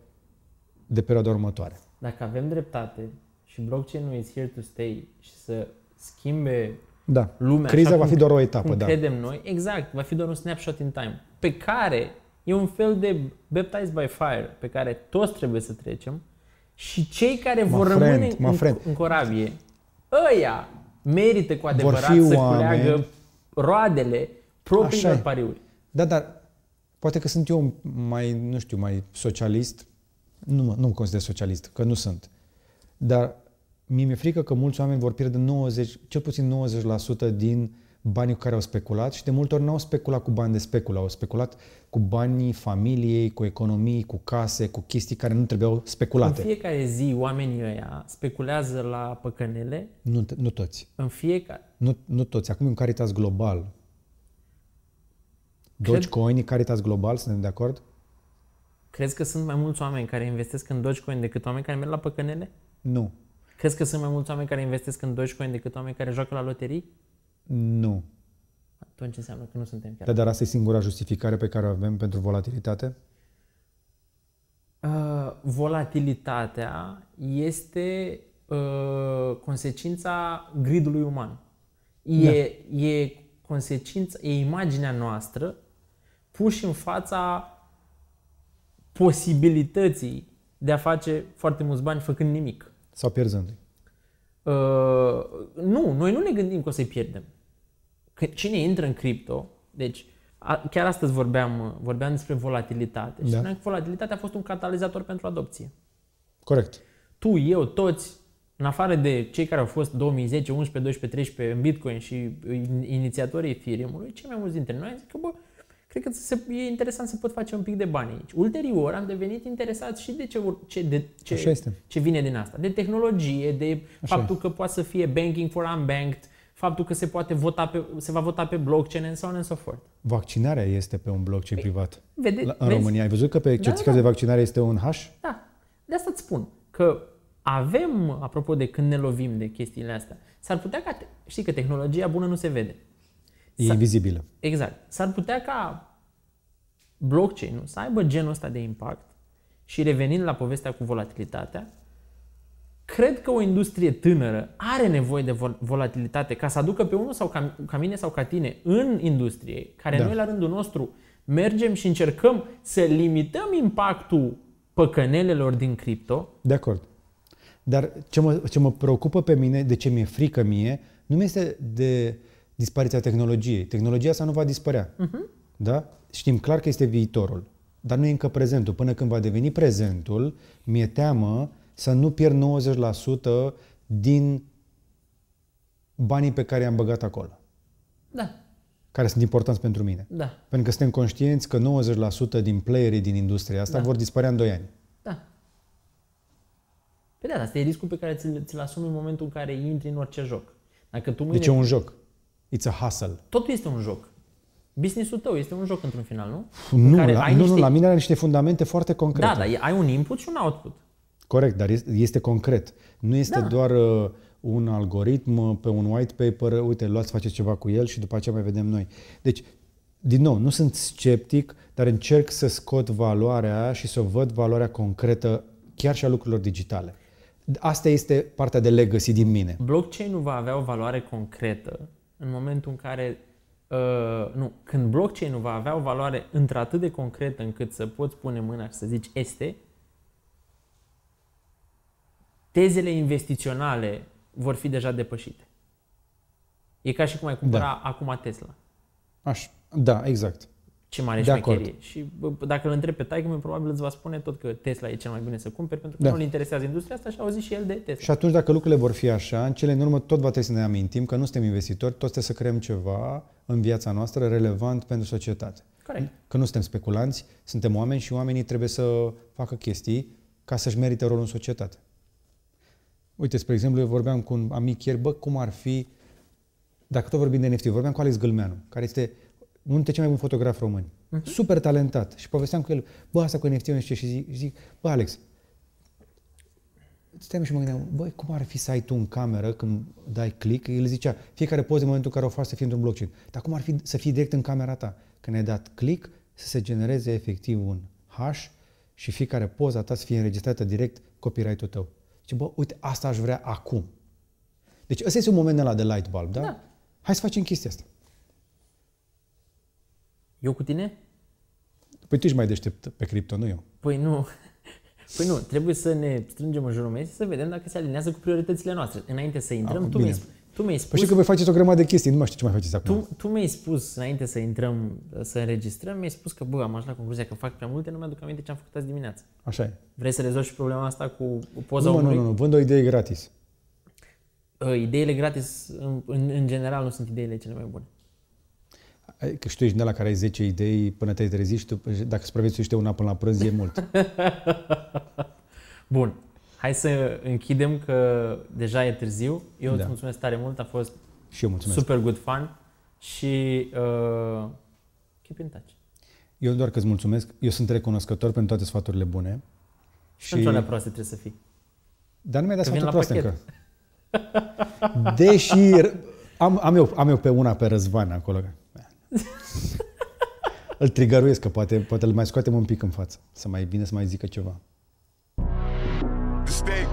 de perioada următoare. Dacă avem dreptate și blockchain-ul is here to stay și să schimbe Da. lumea Criza așa va cum- fi doar o etapă, cum da. credem noi, exact, va fi doar un snapshot in time, pe care e un fel de baptized by fire, pe care toți trebuie să trecem, Și cei care My vor friend, rămâne my în, friend. în corabie, ăia merită cu adevărat fi să oameni- culeagă roadele propriilor Așa e. pariuri. Da, dar poate că sunt eu mai, nu știu, mai socialist. Nu, mă- nu mă consider socialist, că nu sunt. Dar mie mi-e frică că mulți oameni vor pierde 90, cel puțin 90% din banii cu care au speculat și de multe ori nu au speculat cu bani de speculă, au speculat cu banii familiei, cu economii, cu case, cu chestii care nu trebuiau În speculate. fiecare zi oamenii ăia speculează la păcănele, Nu, nu toți. în fiecare... Nu, nu toți. Acum e un Caritas global. Dogecoin e Caritas global, suntem de acord? Crezi că sunt mai mulți oameni care investesc în Dogecoin decât oameni care merg la păcănele? Nu. Crezi că sunt mai mulți oameni care investesc în Dogecoin decât oameni care joacă la loterii? Nu. Atunci înseamnă că nu suntem chiar. Da, dar asta e singura justificare pe care o avem pentru volatilitate? Uh, volatilitatea este uh, consecința gridului uman. E, e consecința, e imaginea noastră puși în fața posibilității de a face foarte mulți bani făcând nimic. Sau pierzând? Uh, nu, noi nu ne gândim că o să-i pierdem. Că cine intră în cripto, deci a, chiar astăzi vorbeam, vorbeam despre volatilitate și Da. spuneam că volatilitatea a fost un catalizator pentru adopție. Corect. Tu, eu, toți, în afară de cei care au fost 2010, 11, 12, 13 în Bitcoin și in- inițiatorii Ethereum-ului, cei mai mulți dintre noi zic că, bă, cred că se, e interesant să pot face un pic de bani aici. Ulterior am devenit interesat și de ce, ur- ce, de, ce, Așa este. ce vine din asta. De tehnologie, de Așa faptul că poate să fie banking for unbanked, faptul că se poate vota pe, se va vota pe blockchain and so on and so forth. Vaccinarea este pe un blockchain privat. Vede, La, în vezi? România. Ai văzut că pe certificat da. de vaccinare este un hash? Da. De asta îți spun că avem, apropo de când ne lovim de chestiile astea, s-ar putea ca, te- știi că tehnologia bună nu se vede. E Sa- invizibilă. Exact. S-ar putea ca blockchain-ul să aibă genul ăsta de impact și revenind la povestea cu volatilitatea, cred că o industrie tânără are nevoie de vol- volatilitate ca să aducă pe unul sau ca, ca mine sau ca tine în industrie, care Da. noi la rândul nostru mergem și încercăm să limităm impactul păcănelelor din cripto, De acord. Dar ce mă, ce mă preocupă pe mine, de ce mi-e frică mie, nu mi este de dispariția tehnologiei. Tehnologia asta nu va dispărea. Uh-huh. Da? Știm clar că este viitorul. Dar nu e încă prezentul. Până când va deveni prezentul, mi-e teamă să nu pierd 90% din banii pe care i-am băgat acolo. da, Care sunt importanți pentru mine. da, Pentru că suntem conștienți că 90% din playerii din industria asta Da. vor dispărea în 2 ani. da. Păi da, asta e riscul pe care ți-l, ți-l asumi în momentul în care intri în orice joc. Dacă tu mâine... Deci e un joc. It's a hustle. Totul este un joc. Businessul tău este un joc într-un final, nu? Nu, care la, ai nu, niște- nu, la mine are niște fundamente foarte concrete. Da, dar e- ai un input și un output. Corect, dar este, este concret. Nu este Da. doar uh, un algoritm uh, pe un white paper, uh, uite, luați, faceți ceva cu el și după aceea mai vedem noi. Deci, din nou, nu sunt sceptic, dar încerc să scot valoarea și să văd valoarea concretă chiar și a lucrurilor digitale. Asta este partea de legacy din mine. Blockchain-ul va avea o valoare concretă în momentul în care Uh, nu, când blockchain-ul va avea o valoare într-atât de concretă încât să poți pune mâna și să zici este, tezele investiționale vor fi deja depășite. E ca și cum ai cumpăra da. acum Tesla. Aș, da, exact. Ce mare De șmecherie. acord. Și bă, dacă îl întrebi pe taică probabil îți va spune tot că Tesla e cel mai bine să cumperi, pentru că Da. nu-l interesează industria asta și a auzit și el de Tesla. Și atunci, dacă lucrurile vor fi așa, în cele în urmă tot va trebui să ne amintim că nu suntem investitori, toți trebuie să creăm ceva în viața noastră relevant pentru societate. Corect. Că nu suntem speculanți, suntem oameni și oamenii trebuie să facă chestii ca să-și merite rolul în societate. Uite, spre exemplu, eu vorbeam cu un amic ieri, bă, cum ar fi, dacă tot vorbim de NFT, vorbeam cu Alex Gâlmeanu, care este unul dintre cei mai buni fotografi români. Uh-huh. Super talentat. Și povesteam cu el, bă, asta cu NFT, nu știu ce, și zic, zic, bă, Alex, Stai și mă gândeam, băi, cum ar fi să ai tu în cameră când dai click? El zicea, fiecare poză în momentul în care o faci să fie într-un blockchain. Dar cum ar fi să fii direct în camera ta? Când ai dat click, să se genereze efectiv un hash și fiecare poză ta să fie înregistrată direct copyright-ul tău. Și bă, uite, asta aș vrea acum. Deci ăsta este un moment ăla de light bulb, da? Da. Hai să facem chestia asta. Eu cu tine? Păi tu ești mai deștept pe cripto, nu eu. Păi nu. Păi nu, trebuie să ne strângem în jurul mesei să vedem dacă se alinează cu prioritățile noastre. Înainte să intrăm, Ah, tu, bine. mi-ai, sp- tu mi-ai Păi spus, știi că voi faceți o grămadă de chestii, nu mai știu ce mai faceți acum. tu, tu mi-ai spus înainte să intrăm, să înregistrăm, mi-ai spus că, bă, am ajuns la concluzia că fac prea multe, nu mi-aduc aminte ce am făcut azi dimineața. Așa e. Vrei să rezolvi și problema asta cu poza Nu, mă, nu, omului? nu, nu, vând o idee gratis. Uh, Ideile gratis, în, în, în general, nu sunt ideile cele mai bune. Ai- Că și tu ești de la care ai 10 idei până te trezi și tu, dacă supraviețuiește una până la prânz, e mult. Bun, hai să închidem că deja e târziu. Eu îți Da. mulțumesc tare mult, a fost și eu mulțumesc. super good fun și uh, keep in touch. Eu doar că îți mulțumesc. Eu sunt recunoscător pentru toate sfaturile bune. Și pentru alea proaste trebuie să fii. Dar nu mi-ai dat Că vin sfaturi la proaste încă. Deși am, am, eu, am eu pe una pe Răzvan acolo. Îl trigăruiesc, că poate, poate îl mai scoatem un pic în față. Să mai bine să mai zică ceva. The Steak